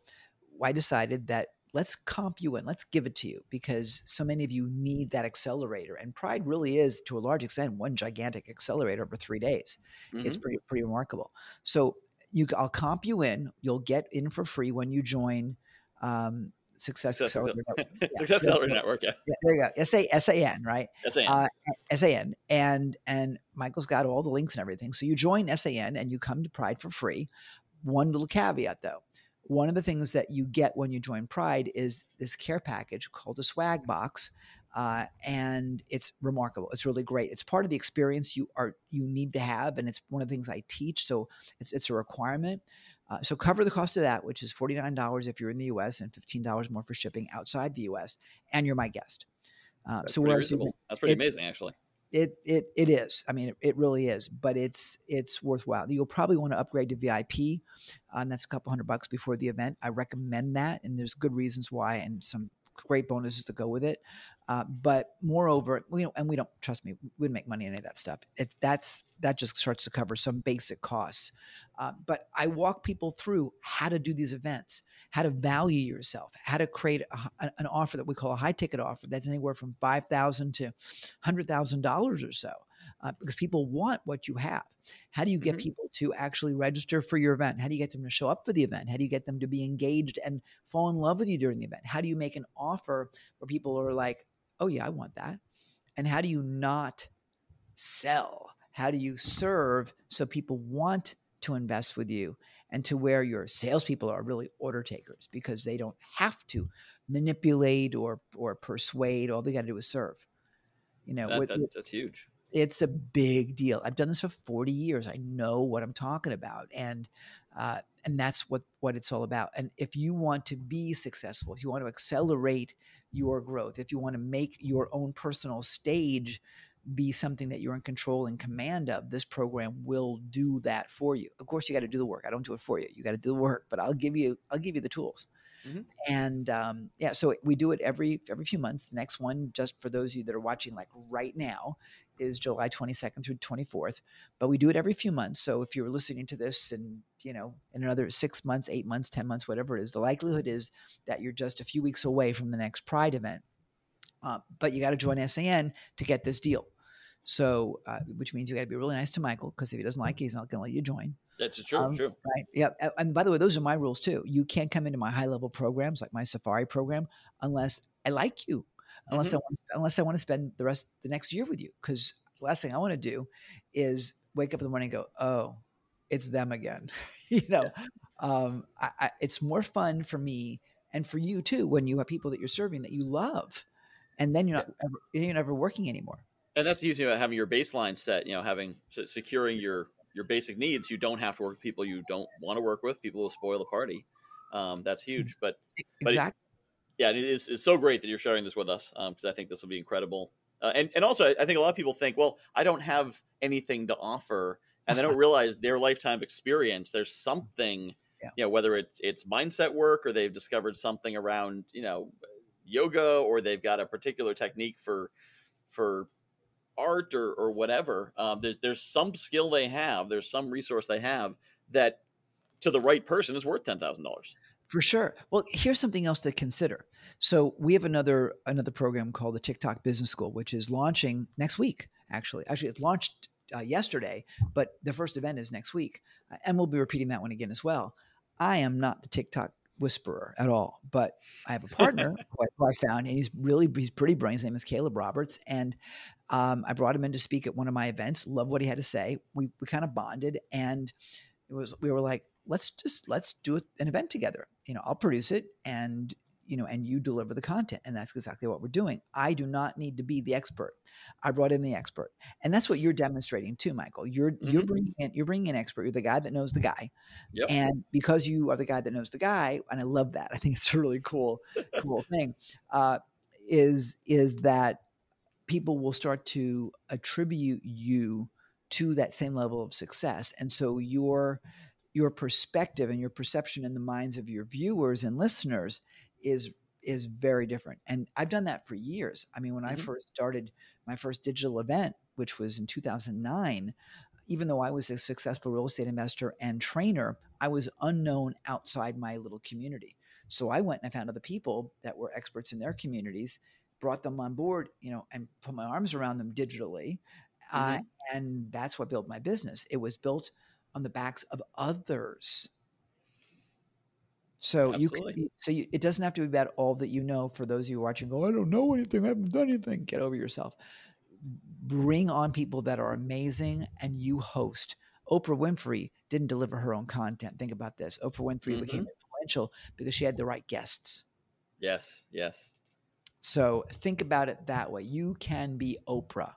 I decided that let's comp you in, let's give it to you because so many of you need that accelerator. And Pride really is, to a large extent, one gigantic accelerator over three days. Mm-hmm. It's pretty pretty remarkable. So you, I'll comp you in. You'll get in for free when you join. Um, Success, Success Accelerator Network. (laughs) Yeah. Success Accelerator Network, yeah. yeah. There you go. S A S A N, right? SAN. Uh, SAN. And and Michael's got all the links and everything. So you join SAN and you come to Pride for free. One little caveat though one of the things that you get when you join Pride is this care package called a swag box. Uh, and it's remarkable. It's really great. It's part of the experience you are you need to have, and it's one of the things I teach. So it's it's a requirement. Uh, so cover the cost of that, which is forty nine dollars if you're in the U.S. and fifteen dollars more for shipping outside the U.S. And you're my guest. Uh, That's so pretty reasonable. That's pretty amazing, actually it it it is. I mean, it, it, really is. But it's it's worthwhile. You'll probably want to upgrade to VIP, uh, and that's a couple hundred bucks before the event. I recommend that, and there's good reasons why, and some great bonuses to go with it. Uh, but moreover, we don't, and we don't trust me, we wouldn't make money any of that stuff. It's that's that just starts to cover some basic costs. Uh, but I walk people through how to do these events, how to value yourself, how to create a, an offer that we call a high ticket offer that's anywhere from five thousand to hundred thousand dollars or so uh, because people want what you have. How do you get mm-hmm. people to actually register for your event? How do you get them to show up for the event? How do you get them to be engaged and fall in love with you during the event? How do you make an offer where people are like, oh, yeah, I want that? And how do you not sell? How do you serve so people want to invest with you and to where your salespeople are really order takers because they don't have to manipulate or or persuade. All they got to do is serve. You know, that, with, that, that's huge it's a big deal. I've done this for 40 years. I know what I'm talking about. And Uh, and that's what what it's all about. And if you want to be successful, if you want to accelerate your growth, if you want to make your own personal stage be something that you're in control and command of, this program will do that for you. Of course, you got to do the work. I don't do it for you. You got to do the work, but I'll give you I'll give you the tools. Mm-hmm. And um, yeah, so we do it every every few months. The next one, just for those of you that are watching, like right now, is July 22nd through 24th. But we do it every few months. So if you're listening to this and you know in another six months, eight months, ten months, whatever it is, the likelihood is that you're just a few weeks away from the next Pride event. Uh, but you got to join SAN to get this deal. So, uh, which means you got to be really nice to Michael because if he doesn't like you, he's not going to let you join. That's true. Um, true. Right. Yeah. And by the way, those are my rules too. You can't come into my high level programs like my Safari program unless I like you, unless mm-hmm. I want, unless I want to spend the rest the next year with you. Because the last thing I want to do is wake up in the morning and go, oh, it's them again. (laughs) you know, yeah. um, I, I, it's more fun for me and for you too when you have people that you're serving that you love, and then you're not ever, you're never working anymore and that's the easy about having your baseline set. You know, having securing your your basic needs. You don't have to work with people you don't want to work with. People will spoil the party. Um, that's huge. But exactly. But it, yeah, it is. It's so great that you're sharing this with us because um, I think this will be incredible. Uh, and and also, I think a lot of people think, well, I don't have anything to offer, and they don't (laughs) realize their lifetime experience. There's something, yeah. you know, whether it's it's mindset work or they've discovered something around, you know, yoga, or they've got a particular technique for for art or, or whatever. Um, there's, there's some skill they have, there's some resource they have that to the right person is worth ten thousand dollars. For sure. Well, here's something else to consider. So we have another another program called the TikTok Business School, which is launching next week. Actually, actually, it's launched uh, yesterday, but the first event is next week, and we'll be repeating that one again as well. I am not the TikTok whisperer at all. But I have a partner (laughs) who I found, and he's really he's pretty brilliant. His name is Caleb Roberts, and um, I brought him in to speak at one of my events. Love what he had to say. We we kind of bonded, and it was we were like, let's just let's do an event together. You know, I'll produce it, and you know, and you deliver the content. And that's exactly what we're doing. I do not need to be the expert. I brought in the expert. And that's what you're demonstrating too, Michael. You're, mm-hmm. you're bringing in, you're bringing in an expert. You're the guy that knows the guy. Yep. And because you are the guy that knows the guy, and I love that. I think it's a really cool, cool (laughs) thing, uh, is, is that people will start to attribute you to that same level of success. And so your, your perspective and your perception in the minds of your viewers and listeners is is very different. And I've done that for years. I mean, when mm-hmm. I first started my first digital event, which was in 2009, even though I was a successful real estate investor and trainer, I was unknown outside my little community. So I went and I found other people that were experts in their communities, brought them on board, you know, and put my arms around them digitally. Mm-hmm. Uh, and that's what built my business. It was built on the backs of others. So Absolutely. you can, so you, it doesn't have to be about all that you know. For those of you watching, go, I don't know anything. I haven't done anything. Get over yourself. Bring on people that are amazing, and you host. Oprah Winfrey didn't deliver her own content. Think about this. Oprah Winfrey mm-hmm. became influential because she had the right guests. Yes. Yes. So think about it that way. You can be Oprah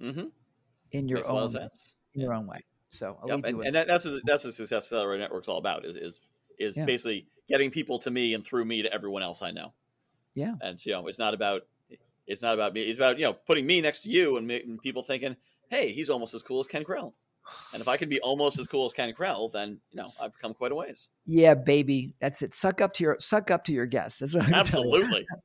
mm-hmm. in your Makes own in your own way. So I'll yep. and, and that, that's what that's what Success Accelerator Network's all about. Is is is yeah. basically getting people to me and through me to everyone else I know. Yeah. And you know, it's not about it's not about me. It's about you know putting me next to you and making people thinking, hey, he's almost as cool as Ken Krell. And if I can be almost as cool as Ken Krell, then you know I've come quite a ways. Yeah, baby, that's it. Suck up to your suck up to your guests. That's what I'm absolutely. (laughs)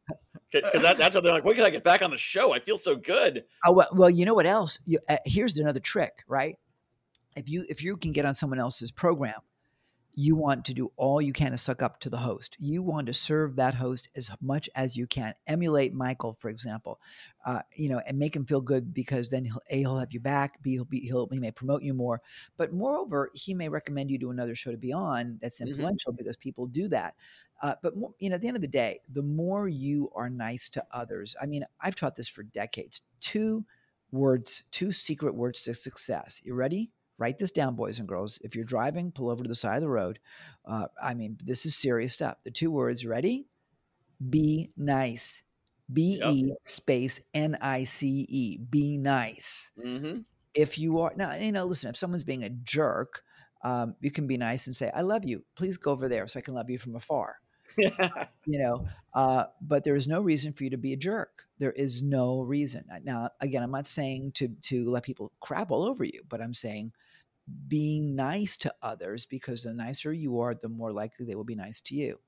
Because that, that's how they're like, when can I get back on the show? I feel so good. Oh well, well you know what else? You, uh, here's another trick, right? If you if you can get on someone else's program, you want to do all you can to suck up to the host. You want to serve that host as much as you can. Emulate Michael, for example, uh, you know, and make him feel good because then he'll a he'll have you back. B he'll be he'll he may promote you more, but moreover, he may recommend you to another show to be on that's mm-hmm. influential mm-hmm. because people do that. Uh, but more, you know, at the end of the day, the more you are nice to others. I mean, I've taught this for decades. Two words, two secret words to success. You ready? Write this down, boys and girls. If you're driving, pull over to the side of the road. Uh, I mean, this is serious stuff. The two words, ready? Be nice. B E yep. space N I C E. Be nice. Mm-hmm. If you are now, you know, listen. If someone's being a jerk, um, you can be nice and say, "I love you. Please go over there so I can love you from afar." (laughs) you know, uh, but there is no reason for you to be a jerk. There is no reason. Now, again, I'm not saying to to let people crap all over you, but I'm saying being nice to others because the nicer you are, the more likely they will be nice to you.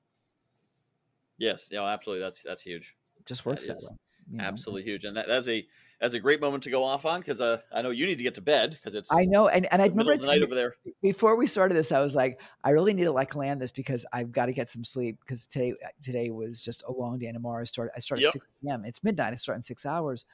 Yes, yeah, absolutely. That's that's huge. It just works that, that way. You know? Absolutely huge, and that, that's a that's a great moment to go off on because uh, I know you need to get to bed because it's I know, and, and I remember the night over there. Before we started this, I was like, I really need to like land this because I've got to get some sleep because today uh, today was just a long day. And tomorrow I start I start yep. at six p.m. It's midnight. I start in six hours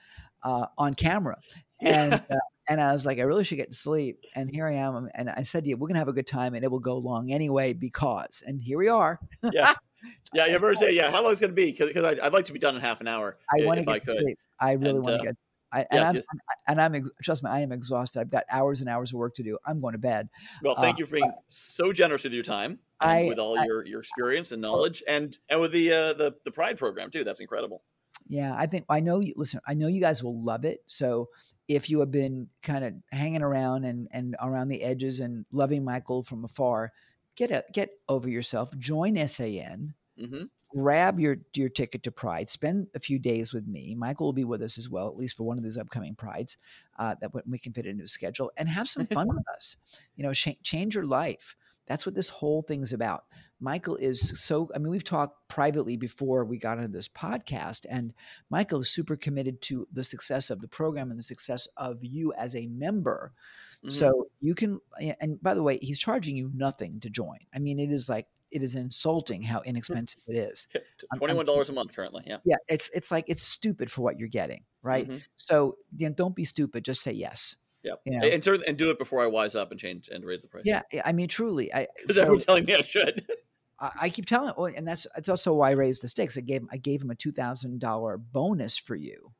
uh, on camera, and uh, and I was like, I really should get to sleep. And here I am, and I said to you, we're gonna have a good time, and it will go long anyway because, and here we are. yeah. (laughs) Yeah, you ever say, yeah, how long is it going to be? Because I'd, I'd, like to be done in half an hour. I want to get I could. Sleep. I really want to uh, get I, and, yes, I'm, yes. and I'm trust me, I am exhausted. I've got hours and hours of work to do. I'm going to bed. Well, thank uh, you for being so generous with your time, I, with all I, your your experience and knowledge, and and with the uh, the the Pride program too. That's incredible. Yeah, I think I know you. Listen, I know you guys will love it. So if you have been kind of hanging around and and around the edges and loving Michael from afar, get a, get over yourself. Join SAN. Mm-hmm grab your your ticket to Pride. Spend a few days with me. Michael will be with us as well, at least for one of these upcoming Prides uh, that we can fit into a schedule, and have some fun (laughs) with us. You know, sh- change your life. That's what this whole thing's about. Michael is so, I mean, we've talked privately before we got into this podcast, and Michael is super committed to the success of the program and the success of you as a member. Mm-hmm. So you can, and by the way, he's charging you nothing to join. I mean, it is like it is insulting how (laughs) inexpensive it is. Twenty one dollars a month currently. Yeah. Yeah. It's it's like it's stupid for what you're getting, right? Mm-hmm. So you know, don't be stupid. Just say yes. Yeah, you know? and, and, and do it before I wise up and change and raise the price. Yeah, I mean, truly, I (laughs) because so, everyone's telling me I should. (laughs) I, I keep telling, oh, and that's that's also why I raised the stakes. I gave I gave him a two thousand dollar bonus for you.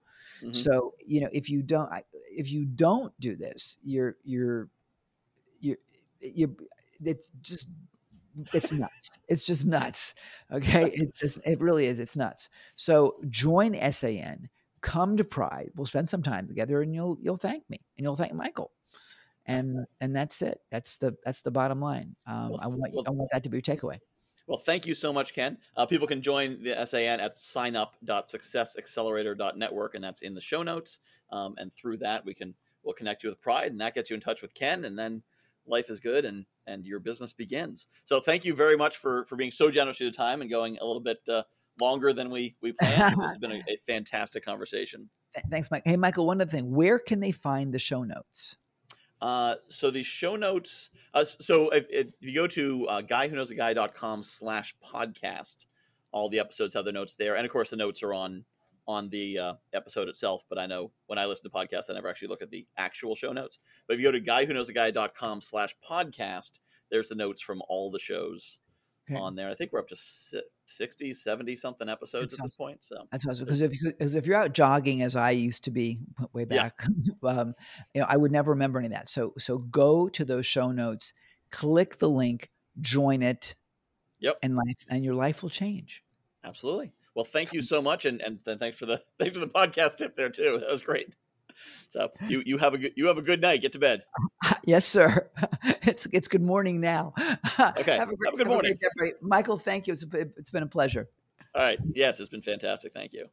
Mm-hmm. So you know, if you don't if you don't do this, you're you're you're you it's just it's nuts. It's just nuts. Okay. (laughs) It just, it really is. It's nuts. So join SAN, come to Pride. We'll spend some time together and you'll, you'll thank me and you'll thank Michael. And, and that's it. That's the, that's the bottom line. Um, well, I want, well, I want that to be your takeaway. Well, thank you so much, Ken. Uh, people can join the SAN at signup.successaccelerator.network, and that's in the show notes. Um, and through that, we can we'll connect you with Pride, and that gets you in touch with Ken, and then life is good and and your business begins. So thank you very much for for being so generous with your time and going a little bit uh, longer than we we (laughs) planned. this has been a, a, fantastic conversation. Thanks, Mike. Hey, Michael. One other thing: where can they find the show notes? Uh, so the show notes. Uh, so if, if, you go to uh, guywhoknowsaguy.com slash podcast, all the episodes have the notes there, and of course the notes are on on the uh, episode itself, but I know when I listen to podcasts, I never actually look at the actual show notes. But if you go to guywhoknowsaguy.com slash podcast, there's the notes from all the shows okay. on there. I think we're up to 60, 70 something episodes sounds, at this point. So that's awesome. Because if, because if you're out jogging as I used to be way back, yeah. (laughs) um, you know, I would never remember any of that. So, so go to those show notes, click the link, join it. Yep. And life, and your life will change. Absolutely. Well, thank you so much, and and thanks for the (laughs) thanks for the podcast tip there too. That was great. So you you have a good you have a good night. Get to bed. (laughs) Yes, sir. (laughs) It's it's good morning now. (laughs) Okay. have, a great, have a good morning, a Michael. Thank you. It's it's been a pleasure. All right. Yes, it's been fantastic. Thank you.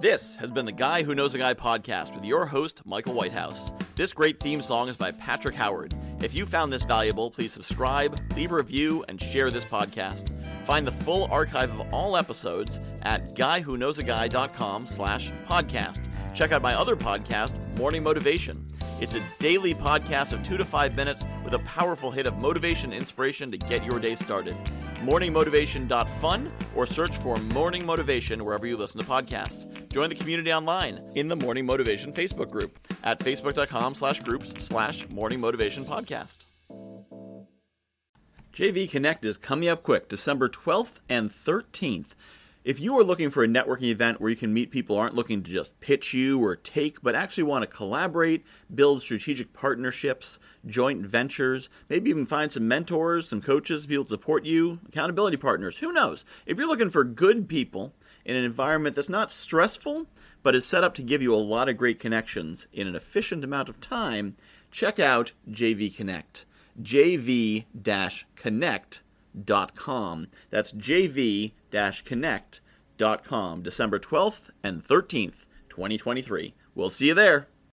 This has been the Guy Who Knows a Guy podcast with your host, Michael Whitehouse. This great theme song is by Patrick Howard. If you found this valuable, please subscribe, leave a review, and share this podcast. Find the full archive of all episodes at guywhoknowsaguy.com slash podcast. Check out my other podcast, Morning Motivation. It's a daily podcast of two to five minutes with a powerful hit of motivation and inspiration to get your day started. Morningmotivation.fun or search for Morning Motivation wherever you listen to podcasts. Join the community online in the Morning Motivation Facebook group at facebook.com slash groups slash Morning Motivation Podcast. JV Connect is coming up quick, December 12th and 13th. If you are looking for a networking event where you can meet people aren't looking to just pitch you or take, but actually want to collaborate, build strategic partnerships, joint ventures, maybe even find some mentors, some coaches, people to support you, accountability partners, who knows? If you're looking for good people in an environment that's not stressful, but is set up to give you a lot of great connections in an efficient amount of time, check out JV Connect. JV Connect.com. That's JV Connect.com, December 12th and 13th, 2023. We'll see you there.